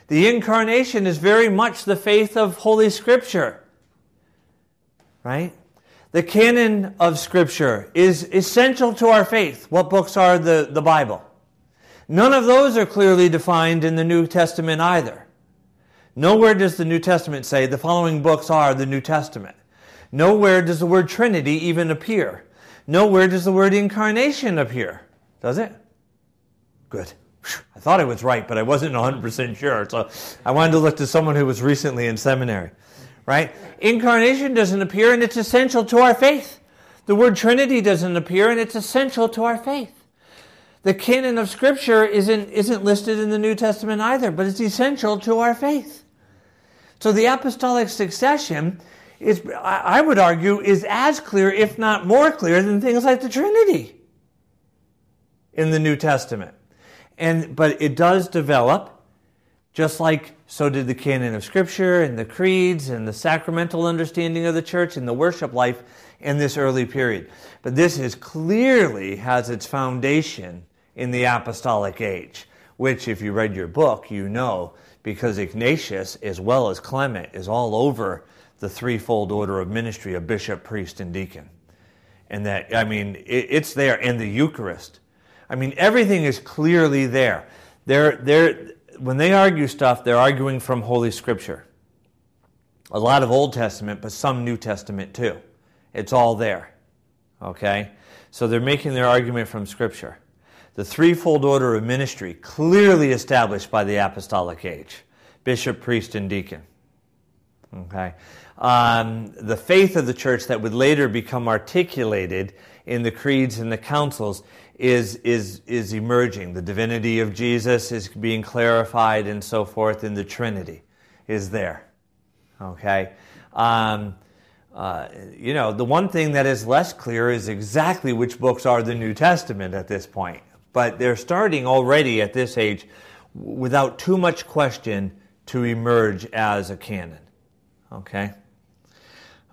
The incarnation is very much the faith of Holy Scripture. right? The canon of Scripture is essential to our faith. What books are the, the Bible? None of those are clearly defined in the New Testament either. Nowhere does the New Testament say the following books are the New Testament. Nowhere does the word Trinity even appear. Nowhere does the word incarnation appear. Does it? Good. I thought I was right, but I wasn't 100% sure. So I wanted to look to someone who was recently in seminary. Right? Incarnation doesn't appear, and it's essential to our faith. The word Trinity doesn't appear, and it's essential to our faith. The canon of Scripture isn't, isn't listed in the New Testament either, but it's essential to our faith. So the apostolic succession is, I would argue, is as clear, if not more clear, than things like the Trinity in the New Testament. And, but it does develop, just like so did the canon of Scripture and the creeds and the sacramental understanding of the church and the worship life in this early period. But this is clearly has its foundation in the apostolic age, which, if you read your book, you know, because Ignatius, as well as Clement, is all over the threefold order of ministry of bishop, priest, and deacon. And that, I mean, it, it's there, and the Eucharist. I mean, everything is clearly there. They're, they're, when they argue stuff, they're arguing from Holy Scripture. A lot of Old Testament, but some New Testament too. It's all there. Okay? So they're making their argument from Scripture the threefold order of ministry clearly established by the apostolic age bishop, priest, and deacon. Okay? Um, the faith of the church that would later become articulated in the creeds and the councils is, is, is emerging. The divinity of Jesus is being clarified and so forth, and the Trinity is there. Okay? Um, uh, you know, the one thing that is less clear is exactly which books are the New Testament at this point but they're starting already at this age without too much question to emerge as a canon. Okay?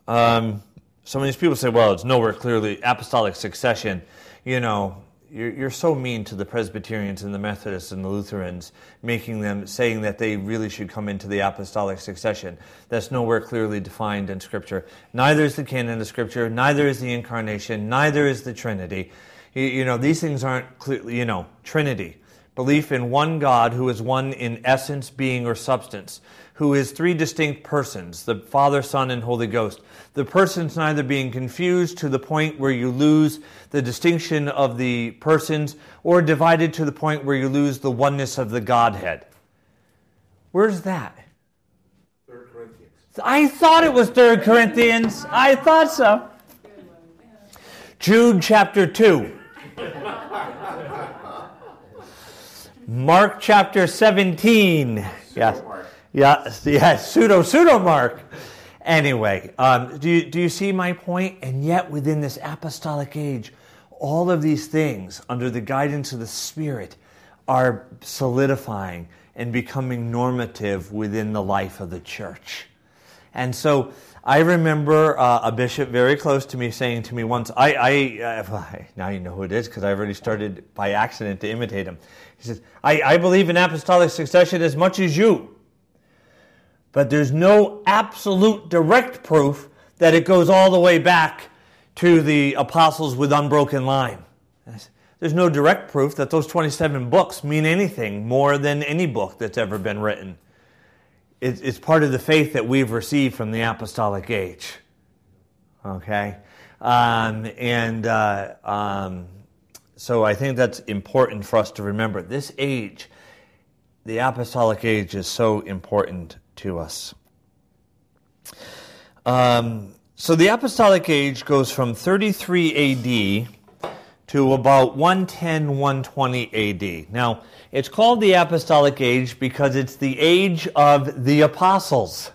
Um, some of these people say, well, it's nowhere clearly apostolic succession. You know, you're, you're so mean to the Presbyterians and the Methodists and the Lutherans, making them saying that they really should come into the apostolic succession. That's nowhere clearly defined in Scripture. Neither is the canon of Scripture, neither is the incarnation, neither is the Trinity. You know, these things aren't clearly, you know, Trinity. Belief in one God who is one in essence, being, or substance, who is three distinct persons the Father, Son, and Holy Ghost. The persons neither being confused to the point where you lose the distinction of the persons, or divided to the point where you lose the oneness of the Godhead. Where's that? Third Corinthians. I thought it was Third Corinthians. I thought so. Jude chapter 2. Mark chapter 17. Yes. Yeah, yeah, pseudo, pseudo Mark. Anyway, um, do, you, do you see my point? And yet, within this apostolic age, all of these things, under the guidance of the Spirit, are solidifying and becoming normative within the life of the church. And so, I remember uh, a bishop very close to me saying to me once, I, I uh, <laughs> now you know who it is because I've already started by accident to imitate him. He says, I, I believe in apostolic succession as much as you, but there's no absolute direct proof that it goes all the way back to the apostles with unbroken line. There's no direct proof that those 27 books mean anything more than any book that's ever been written. It's part of the faith that we've received from the apostolic age. Okay? Um, and uh, um, so I think that's important for us to remember. This age, the apostolic age, is so important to us. Um, so the apostolic age goes from 33 AD to about 110, 120 AD. Now, it's called the apostolic age because it's the age of the apostles.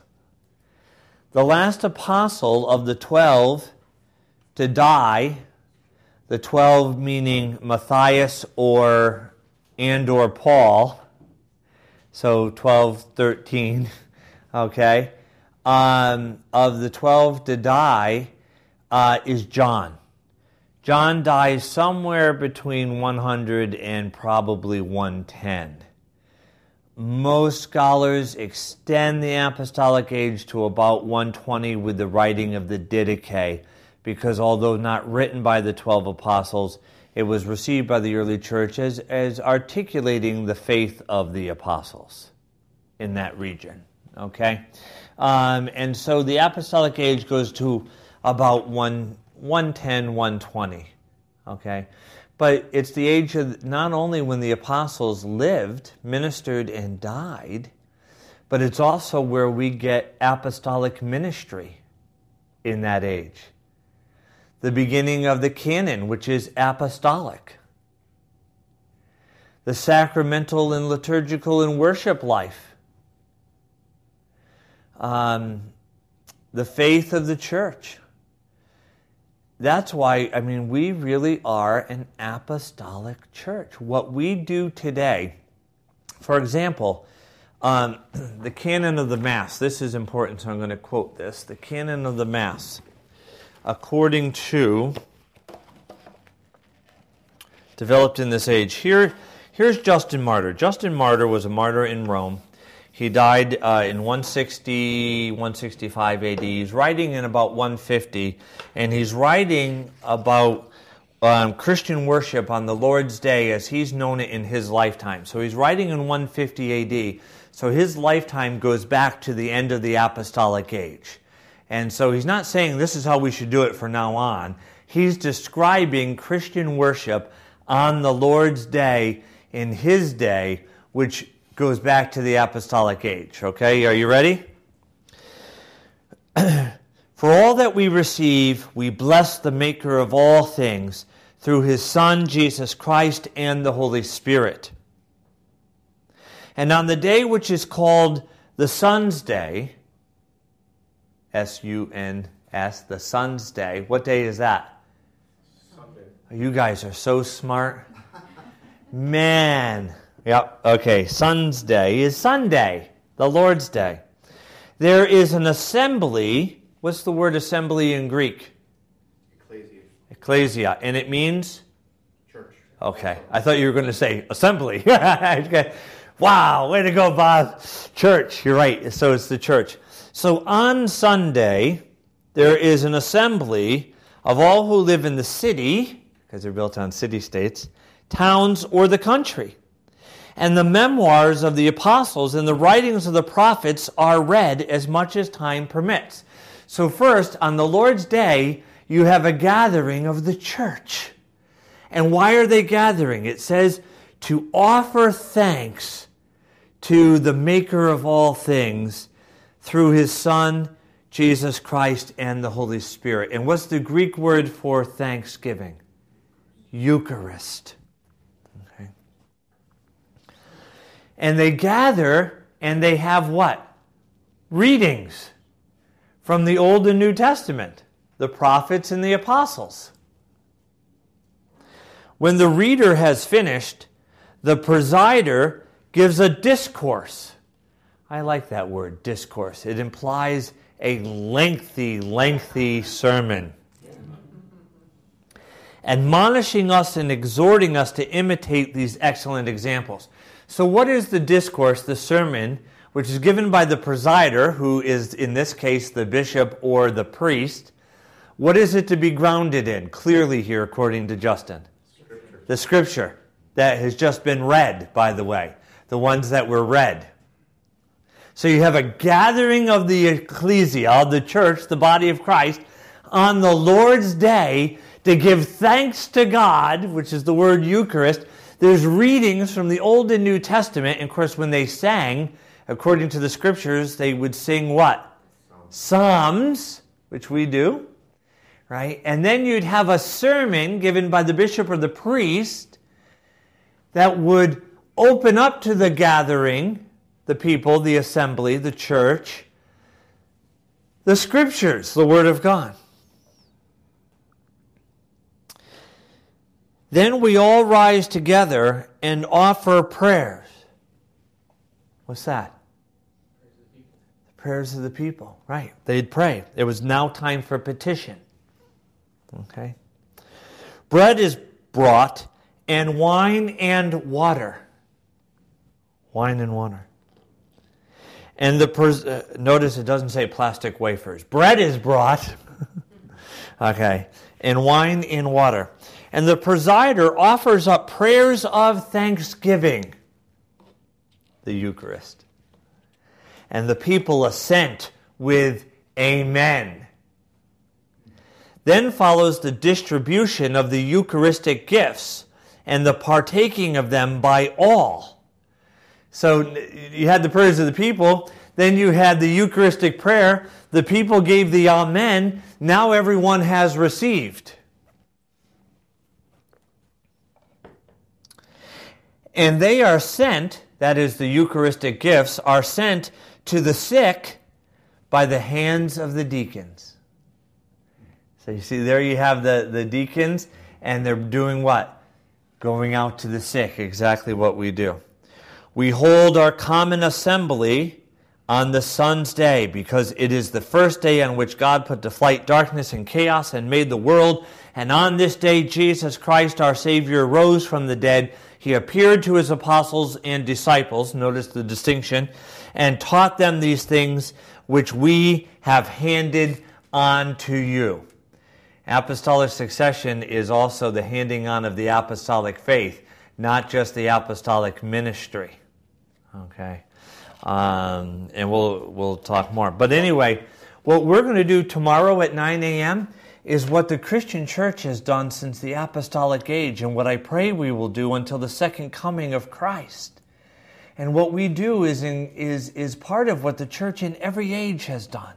The last apostle of the 12 to die the 12 meaning Matthias or and or Paul. So 12, 13, okay. Um, of the 12 to die uh, is John. John dies somewhere between 100 and probably 110. most scholars extend the apostolic age to about 120 with the writing of the Didache, because although not written by the 12 apostles, it was received by the early church as, as articulating the faith of the apostles in that region. Okay? Um, and so the apostolic age goes to about 1, 110, 120. Okay? But it's the age of not only when the apostles lived, ministered, and died, but it's also where we get apostolic ministry in that age. The beginning of the canon, which is apostolic. The sacramental and liturgical and worship life. Um, the faith of the church that's why, I mean, we really are an apostolic church. What we do today, for example, um, <clears throat> the canon of the Mass, this is important, so I'm going to quote this. The canon of the Mass, according to, developed in this age. Here, here's Justin Martyr. Justin Martyr was a martyr in Rome. He died uh, in 160, 165 AD. He's writing in about 150, and he's writing about um, Christian worship on the Lord's Day as he's known it in his lifetime. So he's writing in 150 AD. So his lifetime goes back to the end of the apostolic age. And so he's not saying this is how we should do it from now on. He's describing Christian worship on the Lord's Day in his day, which goes back to the apostolic age. Okay, are you ready? <clears throat> For all that we receive, we bless the Maker of all things through his Son, Jesus Christ, and the Holy Spirit. And on the day which is called the Sun's Day, S U N S, the Sun's Day, what day is that? Sunday. You guys are so smart. Man. Yep, okay. Sun's Day is Sunday, the Lord's Day. There is an assembly. What's the word assembly in Greek? Ecclesia. Ecclesia. And it means? Church. Okay. I thought you were going to say assembly. <laughs> okay. Wow, way to go, Bob. Church. You're right. So it's the church. So on Sunday, there is an assembly of all who live in the city, because they're built on city states, towns, or the country and the memoirs of the apostles and the writings of the prophets are read as much as time permits. So, first, on the Lord's Day, you have a gathering of the church. And why are they gathering? It says to offer thanks to the Maker of all things through his Son, Jesus Christ, and the Holy Spirit. And what's the Greek word for thanksgiving? Eucharist. And they gather and they have what? Readings from the Old and New Testament, the prophets and the apostles. When the reader has finished, the presider gives a discourse. I like that word, discourse. It implies a lengthy, lengthy sermon. Admonishing us and exhorting us to imitate these excellent examples. So, what is the discourse, the sermon, which is given by the presider, who is in this case the bishop or the priest? What is it to be grounded in? Clearly, here, according to Justin, scripture. the scripture that has just been read, by the way, the ones that were read. So, you have a gathering of the ecclesia, the church, the body of Christ, on the Lord's day to give thanks to God, which is the word Eucharist, there's readings from the Old and New Testament. And of course, when they sang, according to the scriptures, they would sing what? Psalms, which we do, right? And then you'd have a sermon given by the bishop or the priest that would open up to the gathering, the people, the assembly, the church, the scriptures, the Word of God. Then we all rise together and offer prayers. What's that? The prayers of the people. Right. They'd pray. It was now time for petition. Okay. Bread is brought and wine and water. Wine and water. And the pres- uh, notice it doesn't say plastic wafers. Bread is brought. <laughs> okay. And wine and water. And the presider offers up prayers of thanksgiving, the Eucharist. And the people assent with Amen. Then follows the distribution of the Eucharistic gifts and the partaking of them by all. So you had the prayers of the people, then you had the Eucharistic prayer. The people gave the Amen. Now everyone has received. And they are sent, that is, the Eucharistic gifts, are sent to the sick by the hands of the deacons. So you see, there you have the, the deacons, and they're doing what? Going out to the sick, exactly what we do. We hold our common assembly on the sun's day because it is the first day on which God put to flight darkness and chaos and made the world. And on this day, Jesus Christ, our Savior, rose from the dead. He appeared to his apostles and disciples, notice the distinction, and taught them these things which we have handed on to you. Apostolic succession is also the handing on of the apostolic faith, not just the apostolic ministry. Okay. Um, and we'll, we'll talk more. But anyway, what we're going to do tomorrow at 9 a.m. is what the Christian church has done since the apostolic age, and what I pray we will do until the second coming of Christ. And what we do is, in, is, is part of what the church in every age has done.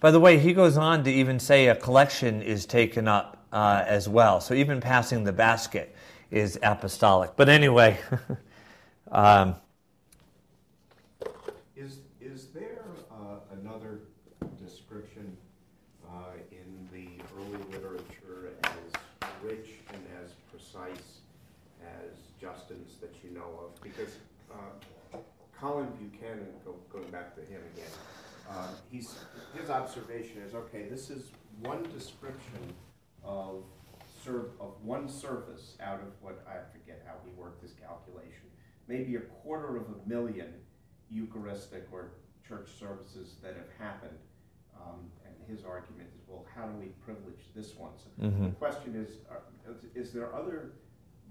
By the way, he goes on to even say a collection is taken up uh, as well. So even passing the basket is apostolic. But anyway, <laughs> um, Is, is there uh, another description uh, in the early literature as rich and as precise as Justin's that you know of? Because uh, Colin Buchanan, go- going back to him again, uh, he's, his observation is, okay, this is one description of of one service out of what, I forget how he worked his calculation, maybe a quarter of a million Eucharistic or church services that have happened. Um, and his argument is, well, how do we privilege this one? So Mhm. the question is, are, is there other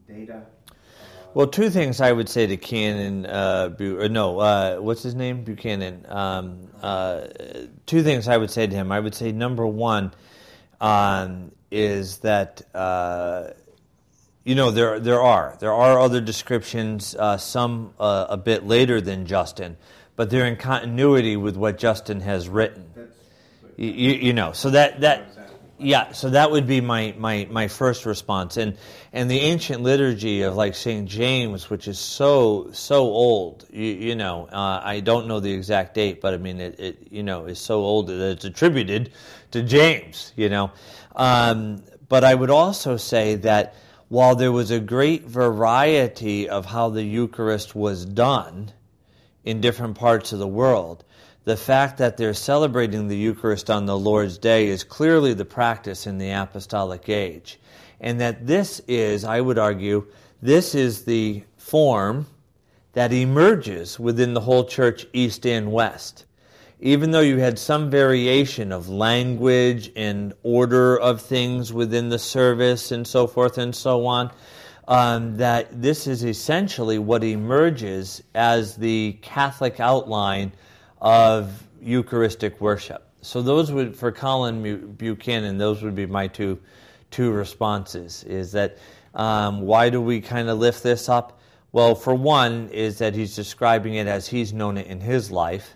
data? uh, Well, two things I would say to Cannon, uh, Bu- no, uh, what's his name? Buchanan. Um, uh, two things I would say to him. I would say number one um, is that uh, you know there there are there are other descriptions, uh, some uh, a bit later than Justin, but they're in continuity with what Justin has written. You, you, know, so that that. Yeah, so that would be my, my, my first response. And and the ancient liturgy of like St. James, which is so so old, you, you know, uh, I don't know the exact date, but I mean it, it you know is so old that it's attributed to James, you know. Um, but I would also say that while there was a great variety of how the Eucharist was done in different parts of the world, the fact that they're celebrating the Eucharist on the Lord's Day is clearly the practice in the apostolic age. And that this is, I would argue, this is the form that emerges within the whole church, East and West. Even though you had some variation of language and order of things within the service and so forth and so on, um, that this is essentially what emerges as the Catholic outline of Eucharistic worship. So those would, for Colin Buchanan, those would be my two two responses. Is that um, why do we kind of lift this up? Well, for one, is that he's describing it as he's known it in his life.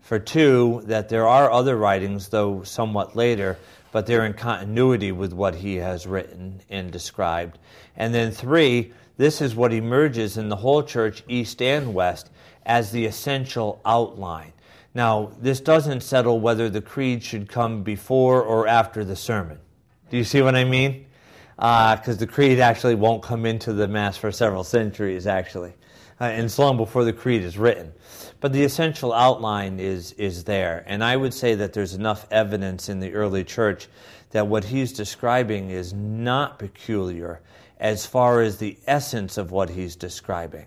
For two, that there are other writings, though somewhat later, but they're in continuity with what he has written and described. And then three, this is what emerges in the whole church, East and West, as the essential outline. Now, this doesn't settle whether the creed should come before or after the sermon. Do you see what I mean? Because the creed actually won't come into the Mass for several centuries, actually. Uh, and it's long before the creed is written. But the essential outline is, is there. And I would say that there's enough evidence in the early church that what he's describing is not peculiar as far as the essence of what he's describing.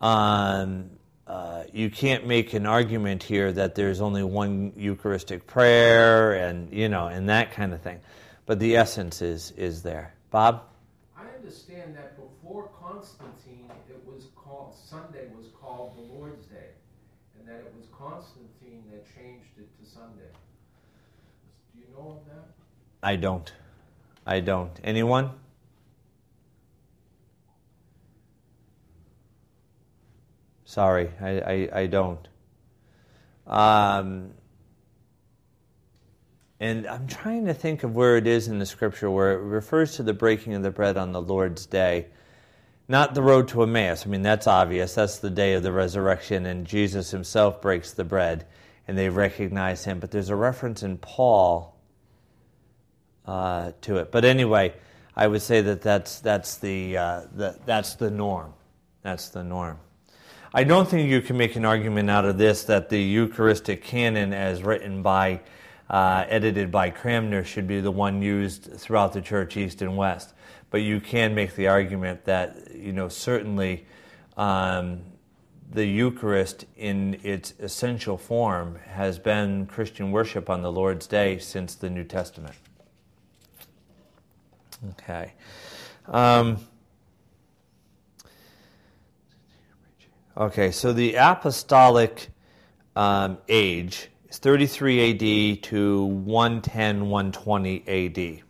Um, uh, you can't make an argument here that there's only one Eucharistic prayer and you know and that kind of thing, but the essence is is there. Bob, I understand that before Constantine, it was called Sunday was called the Lord's Day, and that it was Constantine that changed it to Sunday. Do you know of that? I don't. I don't. Anyone? Sorry, I, I, I don't. Um, and I'm trying to think of where it is in the scripture where it refers to the breaking of the bread on the Lord's day. Not the road to Emmaus. I mean, that's obvious. That's the day of the resurrection, and Jesus himself breaks the bread, and they recognize him. But there's a reference in Paul uh, to it. But anyway, I would say that that's, that's, the, uh, the, that's the norm. That's the norm. I don't think you can make an argument out of this that the Eucharistic canon, as written by, uh, edited by Cranmer, should be the one used throughout the church, east and west. But you can make the argument that, you know, certainly um, the Eucharist in its essential form has been Christian worship on the Lord's Day since the New Testament. Okay. Um, okay, so the apostolic um, age is 33 AD to 110, 120 AD.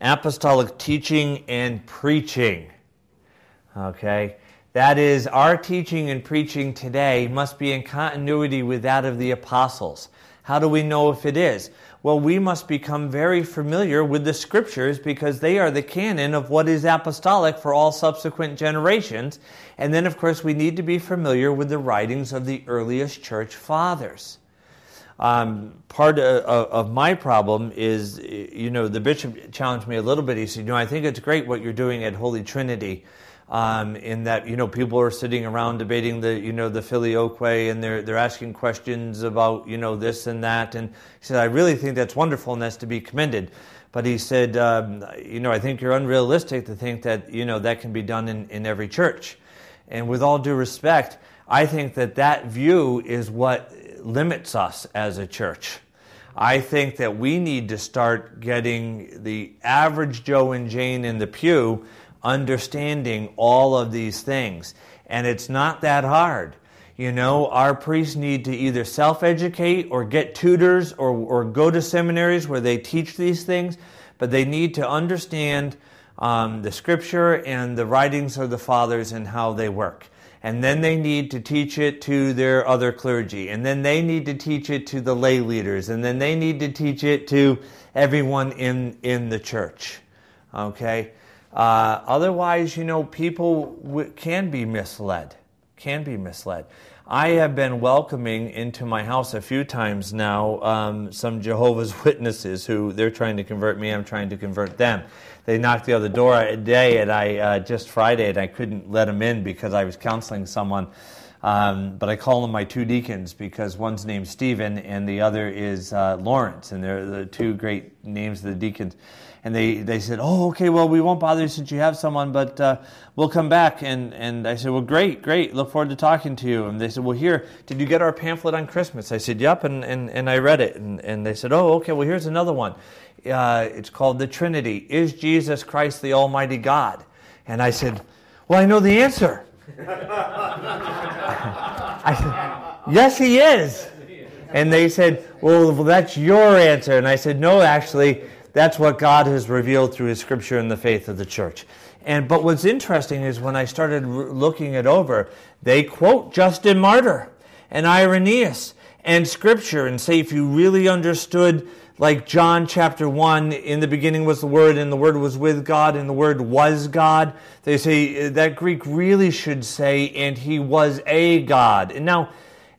Apostolic teaching and preaching. Okay, that is, our teaching and preaching today must be in continuity with that of the apostles. How do we know if it is? Well, we must become very familiar with the scriptures because they are the canon of what is apostolic for all subsequent generations. And then, of course, we need to be familiar with the writings of the earliest church fathers. Um, part of, of, my problem is, you know, the bishop challenged me a little bit. He said, you know, I think it's great what you're doing at Holy Trinity um, in that you know people are sitting around debating the you know the filioque and they're they're asking questions about you know this and that. And he said I really think that's wonderful and that's to be commended. But he said um, you know I think you're unrealistic to think that you know that can be done in, in every church. And with all due respect I think that that view is what limits us as a church. I think that we need to start getting the average Joe and Jane in the pew understanding all of these things. And it's not that hard. You know, our priests need to either self educate or get tutors or, or go to seminaries where they teach these things, but they need to understand um, the scripture and the writings of the fathers and how they work. And then they need to teach it to their other clergy. And then they need to teach it to the lay leaders. And then they need to teach it to everyone in, in the church. Okay? Uh, otherwise, you know, people w- can be misled. Can be misled. I have been welcoming into my house a few times now um, some Jehovah's <laughs> Witnesses who they're trying to convert me. I'm trying to convert them. They knocked the other door a day, and I uh, just Friday, and I couldn't let them in because I was counseling someone. Um, but I call them my two deacons because one's named Stephen and the other is uh, Lawrence, and they're the two great names of the deacons and they, they said, "Oh, okay, well, we won't bother you since you have someone, but uh, we'll come back." And and I said, "Well, great, great. Look forward to talking to you." And they said, "Well, here, did you get our pamphlet on Christmas?" I said, "Yep," and and, and I read it. And and they said, "Oh, okay. Well, here's another one. Uh, it's called the Trinity. Is Jesus Christ the Almighty God?" And I said, "Well, I know the answer." <laughs> I said, "Yes, He is." And they said, well, well, that's your answer. And I said, no, actually, that's what God has revealed through His Scripture and the faith of the church. And but what's interesting is when I started looking it over, they quote Justin Martyr and Irenaeus and Scripture and say if you really understood like John chapter 1, in the beginning was the Word, and the Word was with God, and the Word was God. They say uh, that Greek really should say, and He was a God. And now,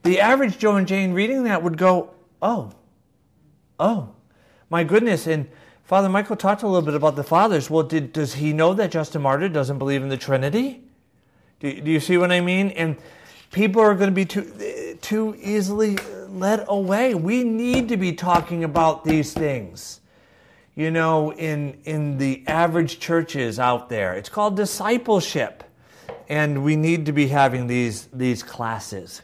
the average Joe and Jane reading that would go, oh, oh, my goodness. And Father Michael talked a little bit about the fathers. Well, did, does he know that Justin Martyr doesn't believe in the Trinity? Do, do you see what I mean? And people are going to be too, too easily led away. We need to be talking about these things. You know, in, in the average churches out there, it's called discipleship. and we need to be having these, these classes.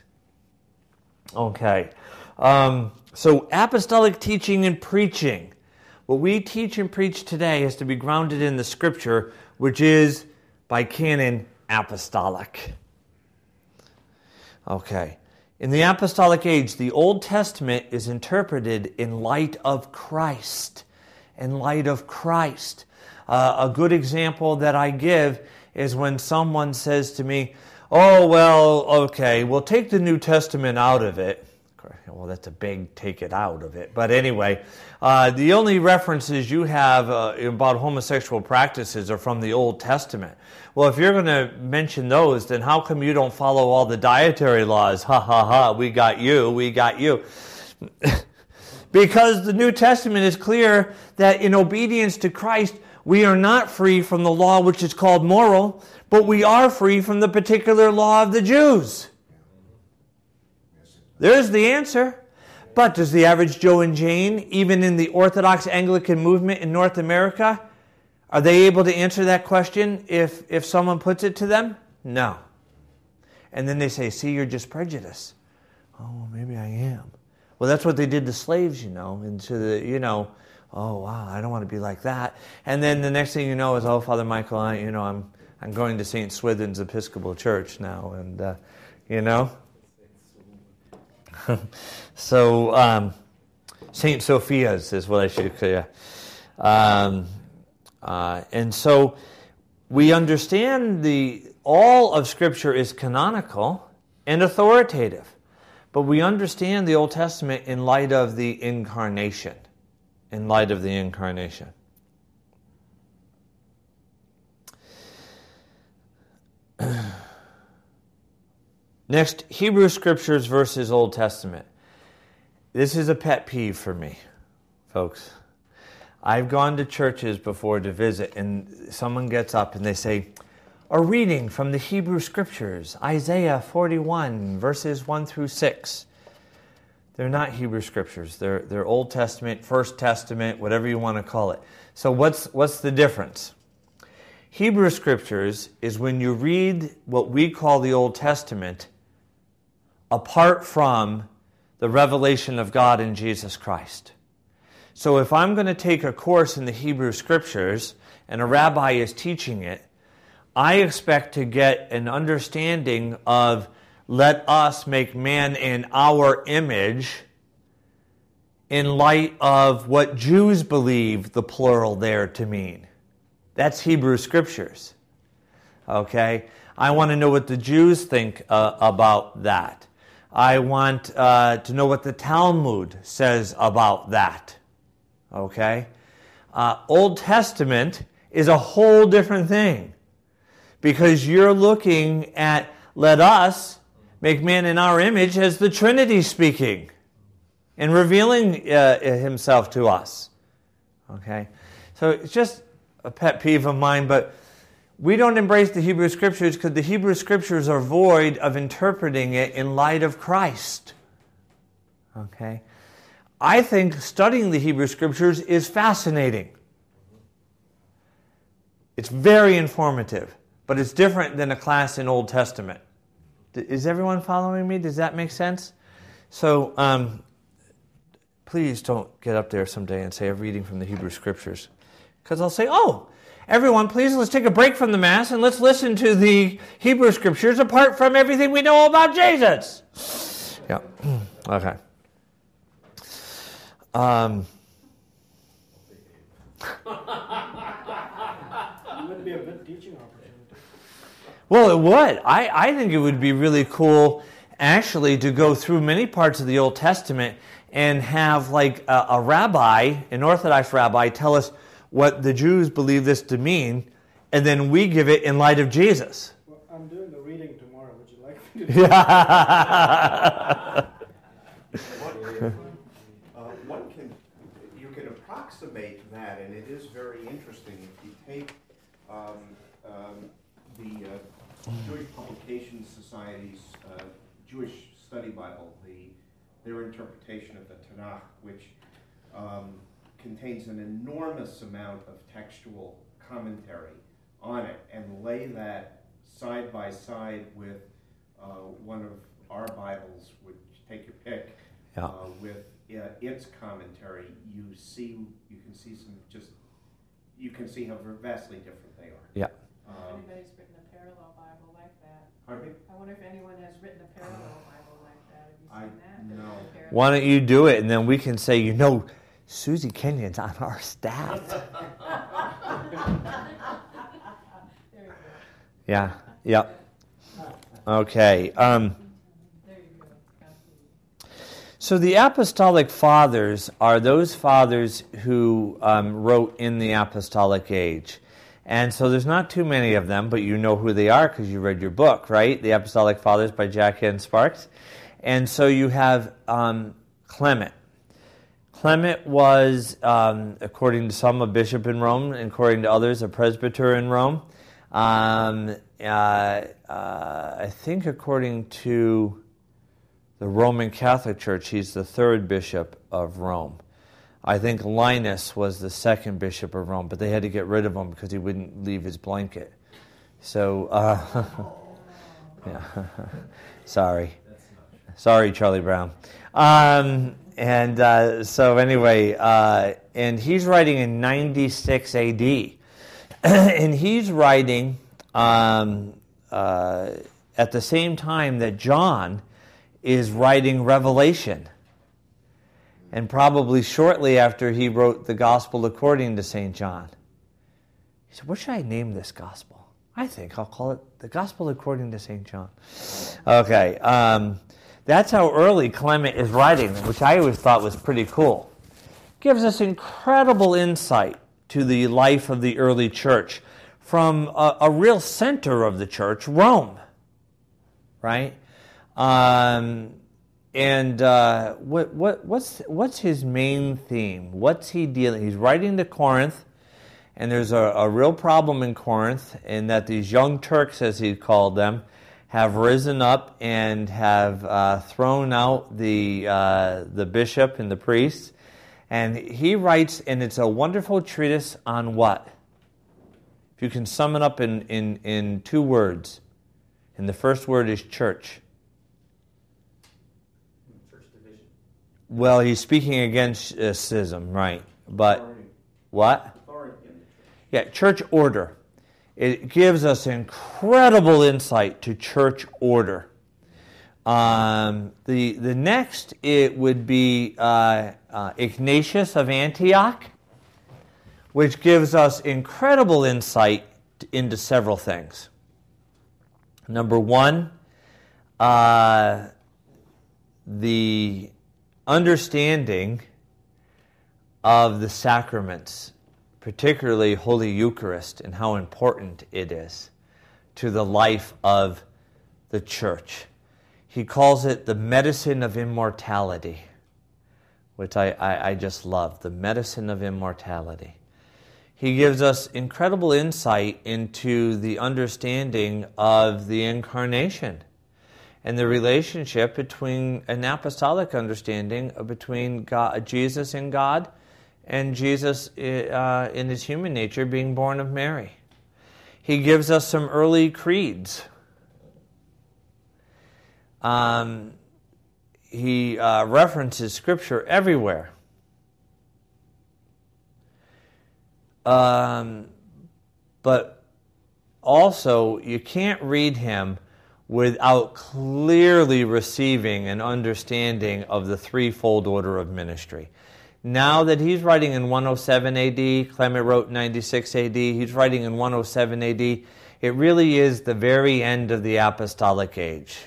Okay. Um, so, apostolic teaching and preaching. What we teach and preach today is to be grounded in the scripture, which is by canon apostolic. Okay. In the apostolic age, the Old Testament is interpreted in light of Christ. In light of Christ. Uh, a good example that I give is when someone says to me, Oh, well, okay, we'll take the New Testament out of it. Well, that's a big take it out of it. But anyway, uh, the only references you have uh, about homosexual practices are from the Old Testament. Well, if you're going to mention those, then how come you don't follow all the dietary laws? Ha ha ha, we got you, we got you. <laughs> because the New Testament is clear that in obedience to Christ, we are not free from the law which is called moral, but we are free from the particular law of the Jews. There's the answer. But does the average Joe and Jane, even in the Orthodox Anglican movement in North America, are they able to answer that question if, if someone puts it to them? No. And then they say, see, you're just prejudiced. Oh, maybe I am. Well, that's what they did to slaves, you know, and to the, you know, oh, wow, I don't want to be like that. And then the next thing you know is, oh, Father Michael, I, you know, I'm, I'm going to St. Swithin's Episcopal Church now. And, uh, you know, <laughs> so um, Saint Sophia's is what I should say. Um, uh, and so we understand the all of Scripture is canonical and authoritative, but we understand the Old Testament in light of the incarnation. In light of the incarnation. <clears throat> Next, Hebrew Scriptures versus Old Testament. This is a pet peeve for me, folks. I've gone to churches before to visit, and someone gets up and they say, A reading from the Hebrew Scriptures, Isaiah 41, verses 1 through 6. They're not Hebrew Scriptures, they're, they're Old Testament, First Testament, whatever you want to call it. So, what's, what's the difference? Hebrew Scriptures is when you read what we call the Old Testament apart from the revelation of God in Jesus Christ. So if I'm going to take a course in the Hebrew Scriptures and a rabbi is teaching it, I expect to get an understanding of let us make man in our image in light of what Jews believe the plural there to mean. That's Hebrew Scriptures. Okay? I want to know what the Jews think uh, about that. I want uh, to know what the Talmud says about that. Okay? Uh, Old Testament is a whole different thing because you're looking at let us make man in our image as the Trinity speaking and revealing uh, himself to us. Okay? So it's just a pet peeve of mine, but we don't embrace the Hebrew Scriptures because the Hebrew Scriptures are void of interpreting it in light of Christ. Okay? I think studying the Hebrew Scriptures is fascinating. It's very informative, but it's different than a class in Old Testament. Is everyone following me? Does that make sense? So, um, please don't get up there someday and say, I'm reading from the Hebrew Scriptures. Because I'll say, oh, Everyone, please let's take a break from the Mass and let's listen to the Hebrew Scriptures apart from everything we know about Jesus. Yeah. <clears throat> Okay. Um. Well, it would. I, I think it would be really cool, actually, to go through many parts of the Old Testament and have like a, a rabbi, an Orthodox rabbi, tell us what the Jews believe this to mean, and then we give it in light of Jesus. Well, I'm doing the reading tomorrow. Would you like me to? Yeah. <laughs> uh, one can, you can approximate that, and it is very interesting. If you take um, um, the uh, Jewish Publication Society's uh, Jewish Study Bible, the, their interpretation of the Tanakh, which um, contains an enormous amount of textual commentary on it and lay that side by side with uh, one of our Bibles, which take your pick, Yeah. uh, with uh, its commentary, you see you can see some just you can see how vastly different they are. Yeah. Um, anybody's written a parallel Bible like that. pardon me? I wonder if anyone has written a parallel Bible like that. Have I- you seen that? no. Why don't you do it, and then we can say, you know, Susie Kenyon's on our staff. There you go. Yeah. Yep. Okay. Um, There you go. Absolutely. So the apostolic fathers are those fathers who um, wrote in the apostolic age. And so there's not too many of them, but you know who they are because you read your book, right? The Apostolic Fathers by Jack N. Sparks. And so you have um, Clement. Clement was, um, according to some, a bishop in Rome, and according to others, a presbyter in Rome. Um, uh, uh, I think, according to the Roman Catholic Church, he's the third bishop of Rome. I think Linus was the second bishop of Rome, but they had to get rid of him because he wouldn't leave his blanket. So, uh, <laughs> yeah, <laughs> sorry. Sorry, Charlie Brown. Um, and uh, so, anyway, uh, and he's writing in 96 AD. <clears throat> and he's writing um, uh, at the same time that John is writing Revelation. And probably shortly after he wrote the Gospel according to St. John. He said, What should I name this Gospel? I think I'll call it the Gospel according to St. John. Okay, um, that's how early Clement is writing, which I always thought was pretty cool. Gives us incredible insight to the life of the early church from a, a real center of the church, Rome, right? Um, and uh, what, what, what's, what's his main theme? What's he dealing? He's writing to Corinth, and there's a, a real problem in Corinth in that these young Turks, as he called them, have risen up and have uh, thrown out the, uh, the bishop and the priests. And he writes, and it's a wonderful treatise on what? If you can sum it up in, in, in two words, and the first word is church. Church division. Well, he's speaking against uh, schism, right? But Authority- what? authority in the church. Yeah, church order. It gives us incredible insight to church order. Um, the the next it would be uh, uh, Ignatius of Antioch, which gives us incredible insight into several things. Number one, uh, the understanding of the sacraments, particularly Holy Eucharist, and how important it is to the life of the church. He calls it the medicine of immortality, which I, I, I just love the medicine of immortality. He gives us incredible insight into the understanding of the incarnation and the relationship between an apostolic understanding between God, Jesus and God and Jesus uh, in his human nature being born of Mary. He gives us some early creeds. Um, he uh, references Scripture everywhere. Um, but also, you can't read him without clearly receiving an understanding of the threefold order of ministry. Now that he's writing in 107 AD, Clement wrote 96 AD, he's writing in 107 AD, it really is the very end of the apostolic age.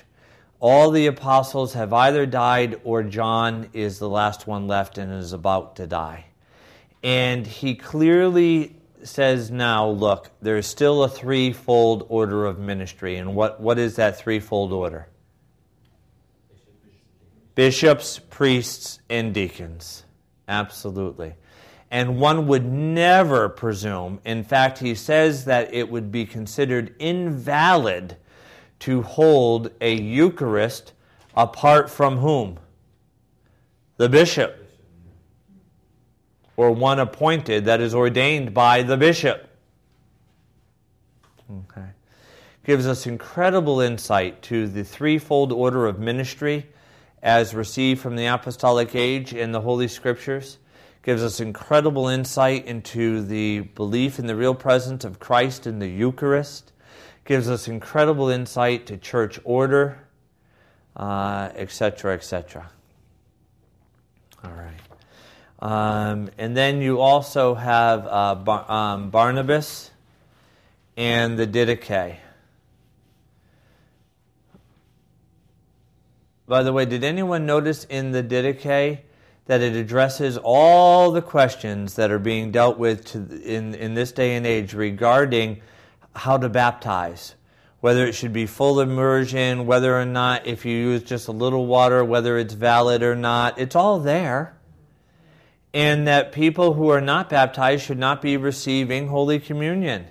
All the apostles have either died or John is the last one left and is about to die. And he clearly says now, look, there's still a threefold order of ministry. And what, what is that threefold order? Bishops, priests, and deacons. Absolutely. And one would never presume, in fact, he says that it would be considered invalid to hold a Eucharist apart from whom? The bishop. Or one appointed that is ordained by the bishop. Okay. gives us incredible insight to the threefold order of ministry as received from the apostolic age in the Holy Scriptures, gives us incredible insight into the belief in the real presence of Christ in the Eucharist, gives us incredible insight to church order, etc., uh, etc. Et All right. Um, and then you also have uh, Bar- um, Barnabas and the Didache. By the way, did anyone notice in the Didache that it addresses all the questions that are being dealt with to, in, in this day and age regarding how to baptize? Whether it should be full immersion, whether or not, if you use just a little water, whether it's valid or not. It's all there. And that people who are not baptized should not be receiving Holy Communion.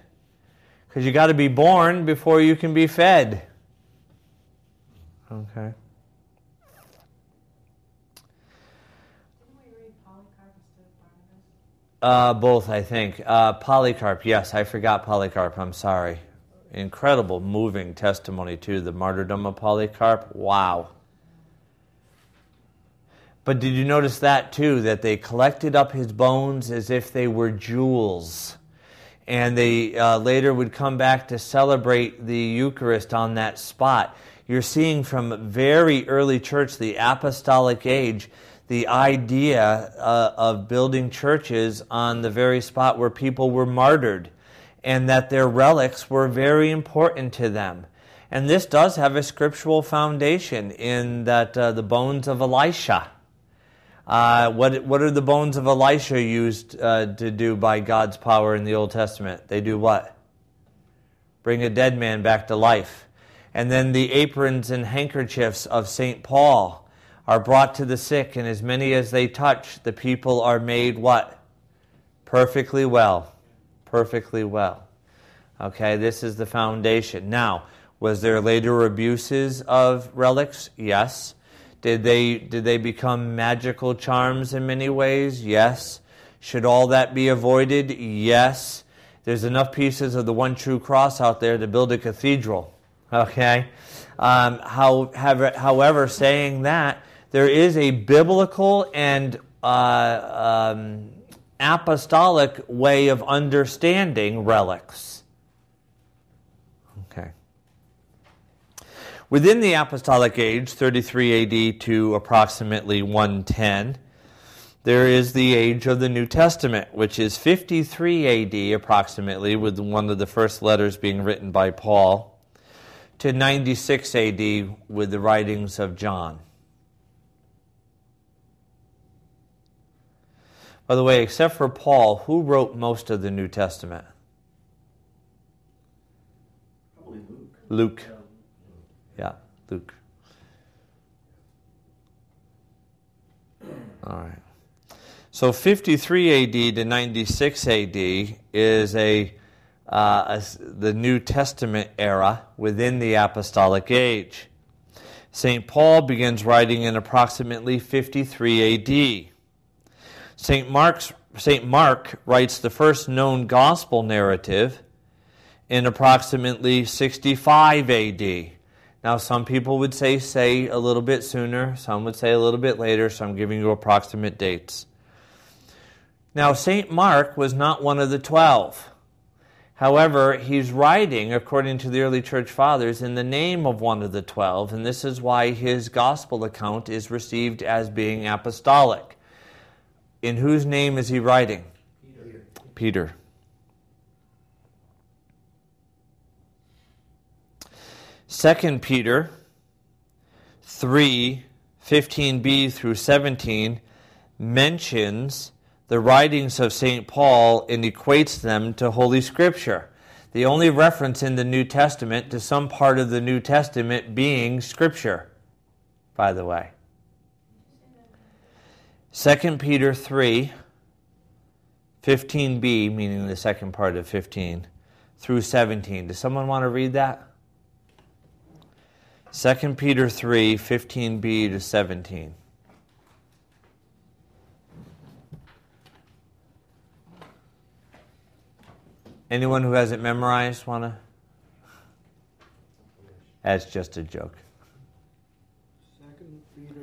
Because you got to be born before you can be fed. Okay. Uh, both, I think. Uh, Polycarp, yes, I forgot Polycarp. I'm sorry. Incredible, moving testimony, to The martyrdom of Polycarp. Wow. But did you notice that, too? That they collected up his bones as if they were jewels. And they uh, later would come back to celebrate the Eucharist on that spot. You're seeing from very early church, the apostolic age, the idea uh, of building churches on the very spot where people were martyred and that their relics were very important to them. And this does have a scriptural foundation in that uh, the bones of Elisha. Uh, what, what are the bones of Elisha used uh, to do by God's power in the Old Testament? They do what? Bring a dead man back to life. And then the aprons and handkerchiefs of St. Paul are brought to the sick, and as many as they touch, the people are made what? Perfectly well. Perfectly well. Okay, this is the foundation. Now, was there later abuses of relics? Yes. Did they did they become magical charms in many ways? Yes. Should all that be avoided? Yes. There's enough pieces of the one true cross out there to build a cathedral. Okay. Um, how, however, saying that, there is a biblical and uh, um, apostolic way of understanding relics. Okay. Within the apostolic age, 33 AD to approximately 110, there is the age of the New Testament, which is 53 AD approximately, with one of the first letters being written by Paul, to 96 AD with the writings of John. By the way, except for Paul, who wrote most of the New Testament? Probably Luke. Luke. Yeah, Luke. All right. So 53 AD to 96 AD is a, uh, a, the New Testament era within the apostolic age. St. Paul begins writing in approximately 53 AD. St. Mark's St. Mark writes the first known gospel narrative in approximately 65 AD. Now, some people would say, say a little bit sooner, some would say a little bit later, so I'm giving you approximate dates. Now, St. Mark was not one of the twelve. However, he's writing, according to the early church fathers, in the name of one of the twelve, and this is why his gospel account is received as being apostolic. In whose name is he writing? Peter. Peter. Second Peter 3 15b through 17 mentions the writings of St. Paul and equates them to Holy Scripture. The only reference in the New Testament to some part of the New Testament being Scripture, by the way. 2 Peter 3, 15b, meaning the second part of 15, through 17. Does someone want to read that? 2 Peter 3, 15b to 17. Anyone who has it memorized want to? That's just a joke. Second Peter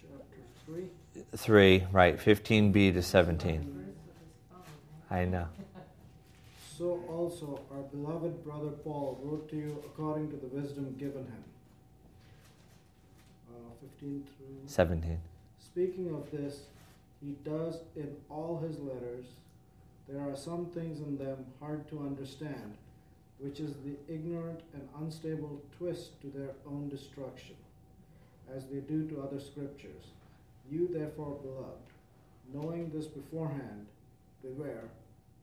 chapter three. 3, right, 15b to 17. I know. So also our beloved brother Paul wrote to you according to the wisdom given him. Uh, 15 through. 17. Speaking of this, he does in all his letters. There are some things in them hard to understand, which is the ignorant and unstable twist to their own destruction, as they do to other scriptures. You, therefore, beloved, knowing this beforehand, beware,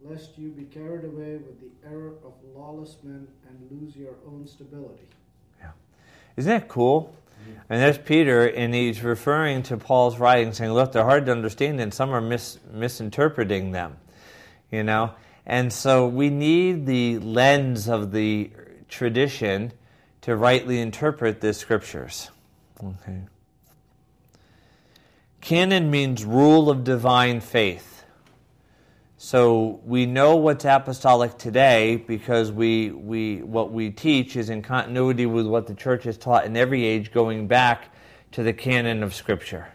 lest you be carried away with the error of lawless men and lose your own stability. Yeah. Isn't that cool? And there's Peter, and he's referring to Paul's writings, saying, "Look, they're hard to understand, and some are mis- misinterpreting them." You know, and so we need the lens of the tradition to rightly interpret the scriptures. Okay. Canon means rule of divine faith. So we know what's apostolic today because we, we what we teach is in continuity with what the church has taught in every age, going back to the canon of Scripture.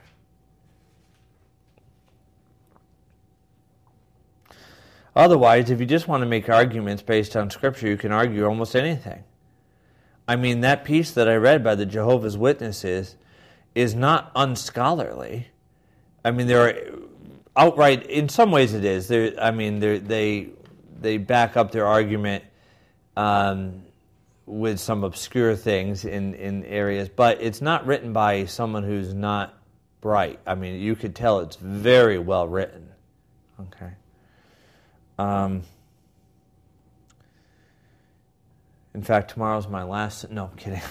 Otherwise, if you just want to make arguments based on Scripture, you can argue almost anything. I mean, that piece that I read by the Jehovah's Witnesses is not unscholarly. I mean, there are outright. In some ways, it is. I mean, they they back up their argument um, with some obscure things in in areas, but it's not written by someone who's not bright. I mean, you could tell it's very well written. Okay. Um, in fact, tomorrow's my last. No, I'm kidding.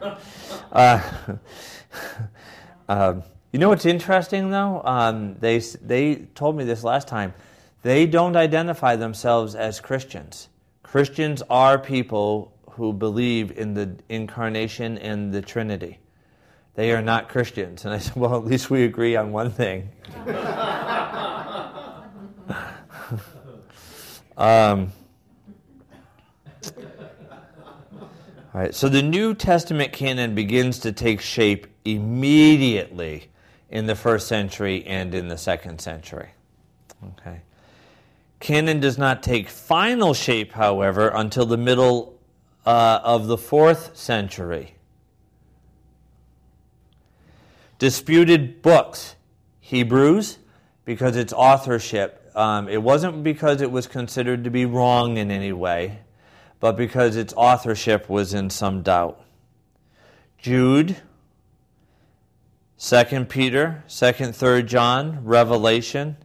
<laughs> uh, um, you know what's interesting though? Um, they they told me this last time. They don't identify themselves as Christians. Christians are people who believe in the incarnation and the Trinity. They are not Christians. And I said, well, at least we agree on one thing. <laughs> um, so the New Testament canon begins to take shape immediately in the first century and in the second century. Okay. Canon does not take final shape, however, until the middle uh, of the fourth century. Disputed books, Hebrews, because its authorship. Um, it wasn't because it was considered to be wrong in any way, but because its authorship was in some doubt. Jude, Second Peter, Second, Third John, Revelation,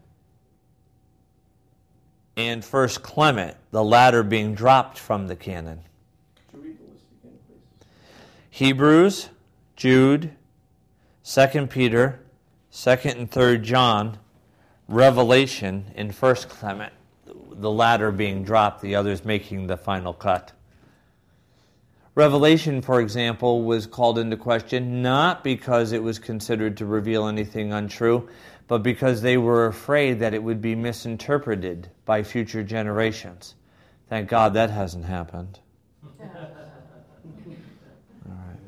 and First Clement, the latter being dropped from the canon. Hebrews, Jude, Second Peter, Second and Third John, Revelation, and First Clement, the latter being dropped, the others making the final cut. Revelation, for example, was called into question not because it was considered to reveal anything untrue, but because they were afraid that it would be misinterpreted by future generations. Thank God that hasn't happened. <laughs> All right.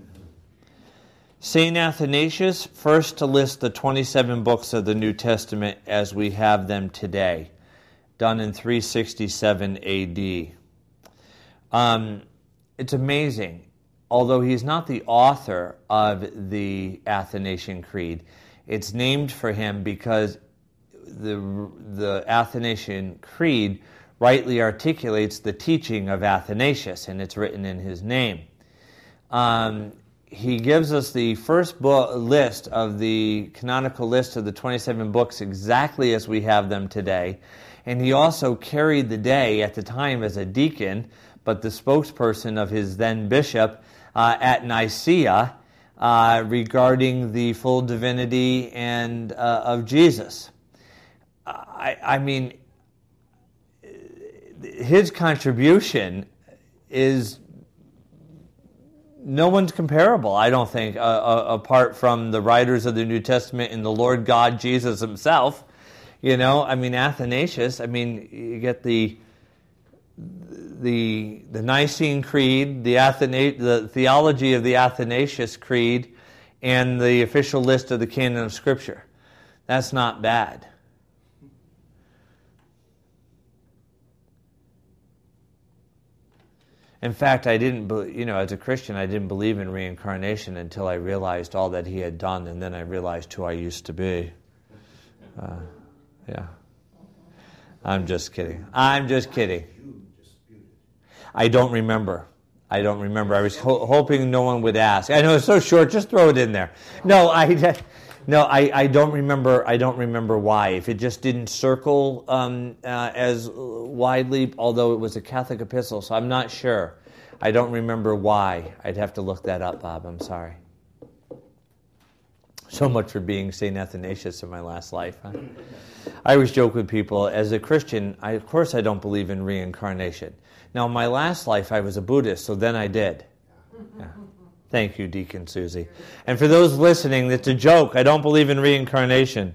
St. Athanasius, first to list the 27 books of the New Testament as we have them today, done in 367 AD. Um, it's amazing. Although he's not the author of the Athanasian Creed, it's named for him because the, the Athanasian Creed rightly articulates the teaching of Athanasius, and it's written in his name. Um, he gives us the first book list of the canonical list of the 27 books exactly as we have them today. And he also carried the day at the time as a deacon but the spokesperson of his then bishop uh, at Nicaea uh, regarding the full divinity and uh, of Jesus. I, I, mean, his contribution is no one's comparable, I don't think, uh, uh, apart from the writers of the New Testament and the Lord God Jesus himself. You know, I mean, Athanasius, I mean, you get the the, the Nicene Creed, the, Athena- the theology of the Athanasius Creed, and the official list of the canon of Scripture. That's not bad. In fact, I didn't, you know, as a Christian, I didn't believe in reincarnation until I realized all that he had done, and then I realized who I used to be. Uh, yeah. I'm just kidding. I'm just kidding. I don't remember. I don't remember. I was ho- hoping no one would ask. I know it's so short. Just throw it in there. No, I, <laughs> no, I, I don't remember. I don't remember why. If it just didn't circle um, uh, as widely, although it was a Catholic epistle, so I'm not sure. I don't remember why. I'd have to look that up, Bob. I'm sorry. So much for being St. Athanasius in my last life. Huh? I always joke with people as a Christian, I, of course, I don't believe in reincarnation. Now, my last life, I was a Buddhist, so then I did. Yeah. Thank you, Deacon Susie. And for those listening, it's a joke. I don't believe in reincarnation.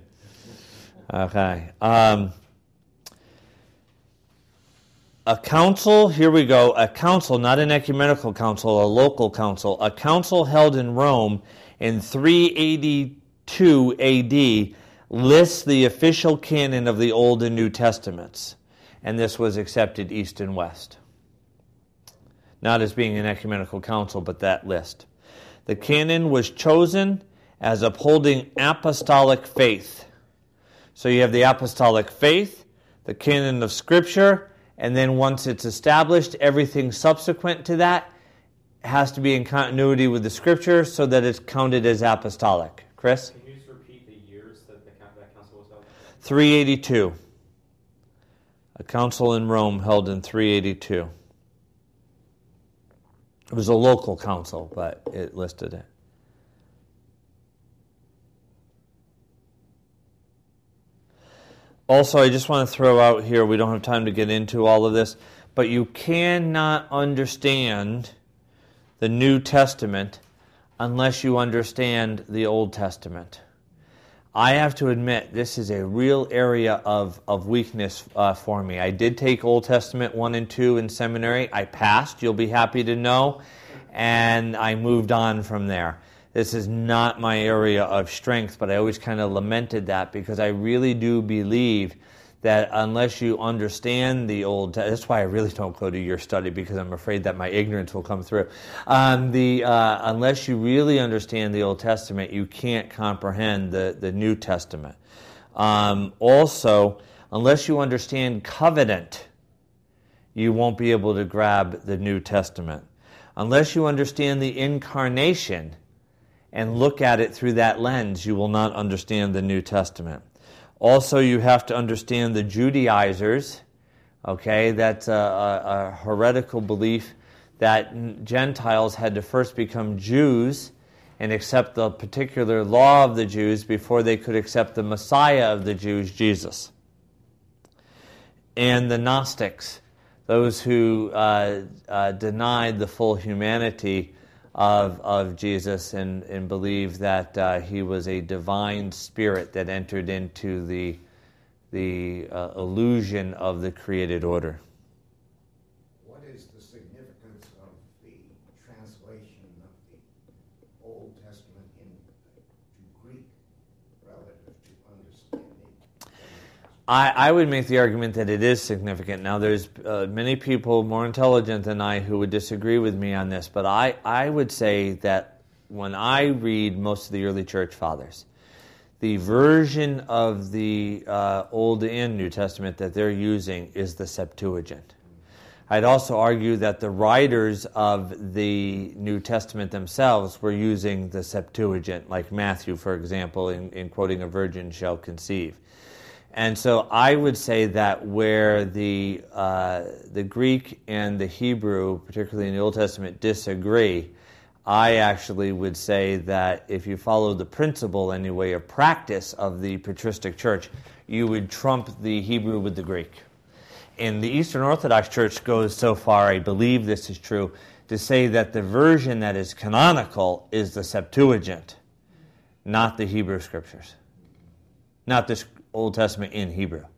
Okay. Um, a council, here we go, a council, not an ecumenical council, a local council, a council held in Rome in 382 AD lists the official canon of the Old and New Testaments. And this was accepted east and west. Not as being an ecumenical council, but that list. The canon was chosen as upholding apostolic faith. So you have the apostolic faith, the canon of Scripture, and then once it's established, everything subsequent to that has to be in continuity with the Scripture so that it's counted as apostolic. Chris? Can you just repeat the years that the, that council was held? 382. A council in Rome held in 382. It was a local council, but it listed it. Also, I just want to throw out here, we don't have time to get into all of this, but you cannot understand the New Testament unless you understand the Old Testament. I have to admit, this is a real area of, of weakness uh, for me. I did take Old Testament 1 and 2 in seminary. I passed, you'll be happy to know, and I moved on from there. This is not my area of strength, but I always kind of lamented that because I really do believe that unless you understand the old, that's why I really don't go to your study because I'm afraid that my ignorance will come through. Um, the uh, unless you really understand the Old Testament, you can't comprehend the the New Testament. Um, also, unless you understand covenant, you won't be able to grab the New Testament. Unless you understand the incarnation and look at it through that lens, you will not understand the New Testament. Also, you have to understand the Judaizers, okay? That's a, a, a heretical belief that Gentiles had to first become Jews and accept the particular law of the Jews before they could accept the Messiah of the Jews, Jesus. And the Gnostics, those who uh, uh, denied the full humanity of, of Jesus and, and believed that uh, he was a divine spirit that entered into the, the uh, illusion of the created order. What is the significance of the translation of the Old Testament into Greek relative to understanding? I, I would make the argument that it is significant. Now, there's uh, many people more intelligent than I who would disagree with me on this, but I, I would say that when I read most of the early church fathers, the version of the uh, Old and New Testament that they're using is the Septuagint. I'd also argue that the writers of the New Testament themselves were using the Septuagint, like Matthew, for example, in, in quoting, A virgin shall conceive. And so I would say that where the, uh, the Greek and the Hebrew, particularly in the Old Testament, disagree, I actually would say that if you follow the principle anyway of practice of the patristic church, you would trump the Hebrew with the Greek. And the Eastern Orthodox Church goes so far, I believe this is true, to say that the version that is canonical is the Septuagint, not the Hebrew Scriptures, not the Old Testament in Hebrew. What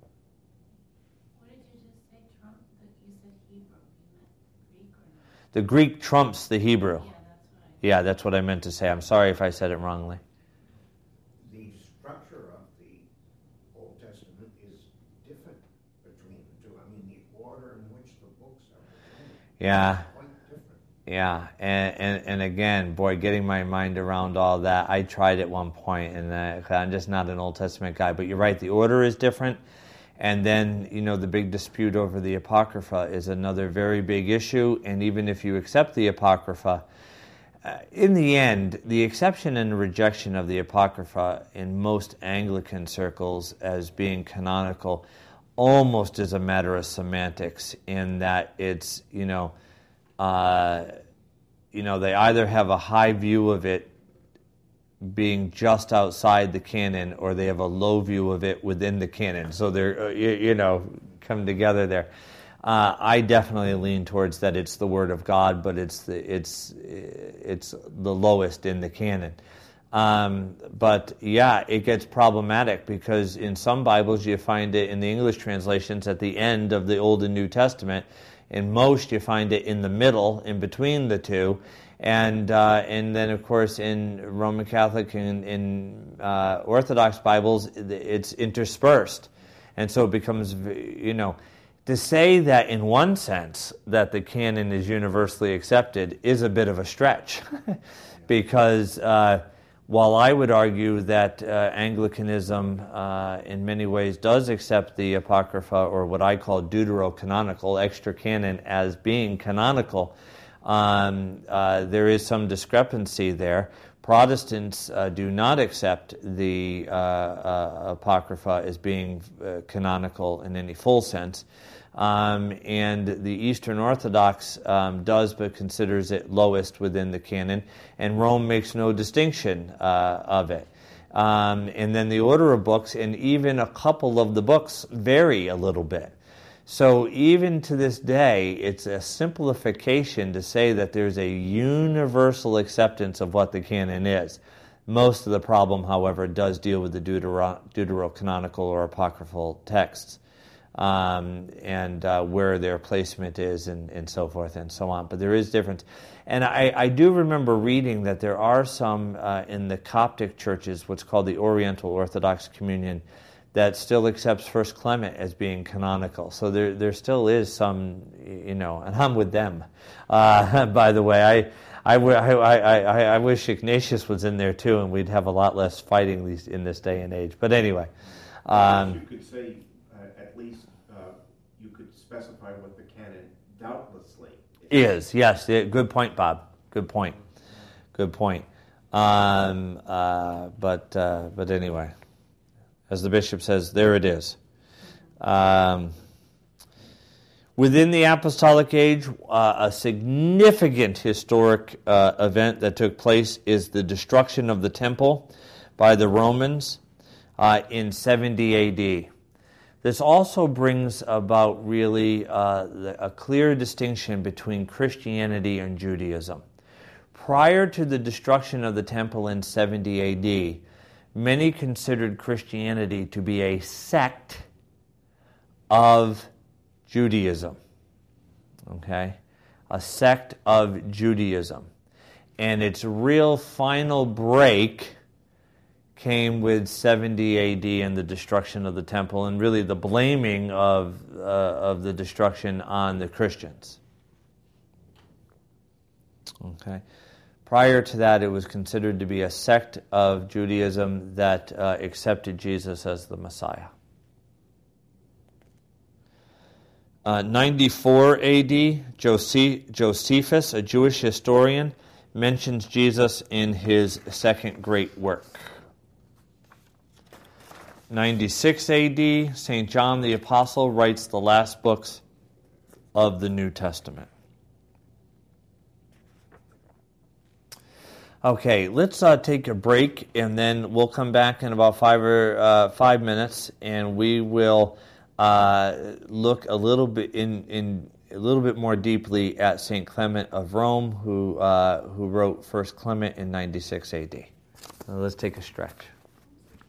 did you just say, Trump, that you said Hebrew? The Greek trumps the Hebrew. Yeah, that's right. Yeah, that's what I meant to say. I'm sorry if I said it wrongly. The structure of the Old Testament is different between the two. I mean, the order in which the books are presented Yeah. Yeah, and, and and again, boy, getting my mind around all that. I tried at one point, and uh, I'm just not an Old Testament guy. But you're right, the order is different, and then you know the big dispute over the Apocrypha is another very big issue. And even if you accept the Apocrypha, uh, in the end, the exception and rejection of the Apocrypha in most Anglican circles as being canonical almost is a matter of semantics, in that it's you know uh, you know, they either have a high view of it being just outside the canon, or they have a low view of it within the canon. So they're, uh, you, you know, come together there. Uh, I definitely lean towards that it's the word of God, but it's the it's it's the lowest in the canon. Um, but yeah, it gets problematic because in some Bibles you find it in the English translations at the end of the Old and New Testament. In most, you find it in the middle, in between the two, and uh, and then of course in Roman Catholic and in uh, Orthodox Bibles, it's interspersed, and so it becomes you know to say that in one sense that the canon is universally accepted is a bit of a stretch, <laughs> because. Uh, while I would argue that uh, Anglicanism, uh, in many ways, does accept the Apocrypha, or what I call deuterocanonical, extra canon, as being canonical, um, uh, there is some discrepancy there. Protestants uh, do not accept the uh, uh, Apocrypha as being canonical in any full sense. Um, and the Eastern Orthodox um, does, but considers it lowest within the canon, and Rome makes no distinction uh, of it. Um, and then the order of books, and even a couple of the books vary a little bit. So even to this day, it's a simplification to say that there's a universal acceptance of what the canon is. Most of the problem, however, does deal with the deutero- deuterocanonical or apocryphal texts um, and uh, where their placement is and, and so forth and so on. But there is difference. And I, I do remember reading that there are some uh, in the Coptic churches, what's called the Oriental Orthodox Communion, that still accepts First Clement as being canonical. So there, there still is some, you know, and I'm with them. Uh, <laughs> by the way, I, I, I, I, I wish Ignatius was in there too, and we'd have a lot less fighting these, in this day and age. But anyway. Um, you could say, uh, at least, uh, you could specify what the canon doubtlessly is. Yes, yeah, good point, Bob. Good point. Good point. Um, uh, but uh, but anyway, as the bishop says, there it is. Um, within the apostolic age, uh, a significant historic uh, event that took place is the destruction of the temple by the Romans uh, in 70 AD. This also brings about really uh, a clear distinction between Christianity and Judaism. Prior to the destruction of the temple in 70 AD, many considered Christianity to be a sect of Judaism. Okay? A sect of Judaism. And its real final break came with 70 AD and the destruction of the temple, and really the blaming of, uh, of the destruction on the Christians. Okay. Prior to that, it was considered to be a sect of Judaism that uh, accepted Jesus as the Messiah. Uh, 94 AD, Josephus, a Jewish historian, mentions Jesus in his second great work. 96 AD, St. John the Apostle writes the last books of the New Testament. Okay, let's uh, take a break and then we'll come back in about five or uh, five minutes and we will uh, look a little bit in, in a little bit more deeply at Saint Clement of Rome, who uh, who wrote First Clement in 96 A.D. let's take a stretch.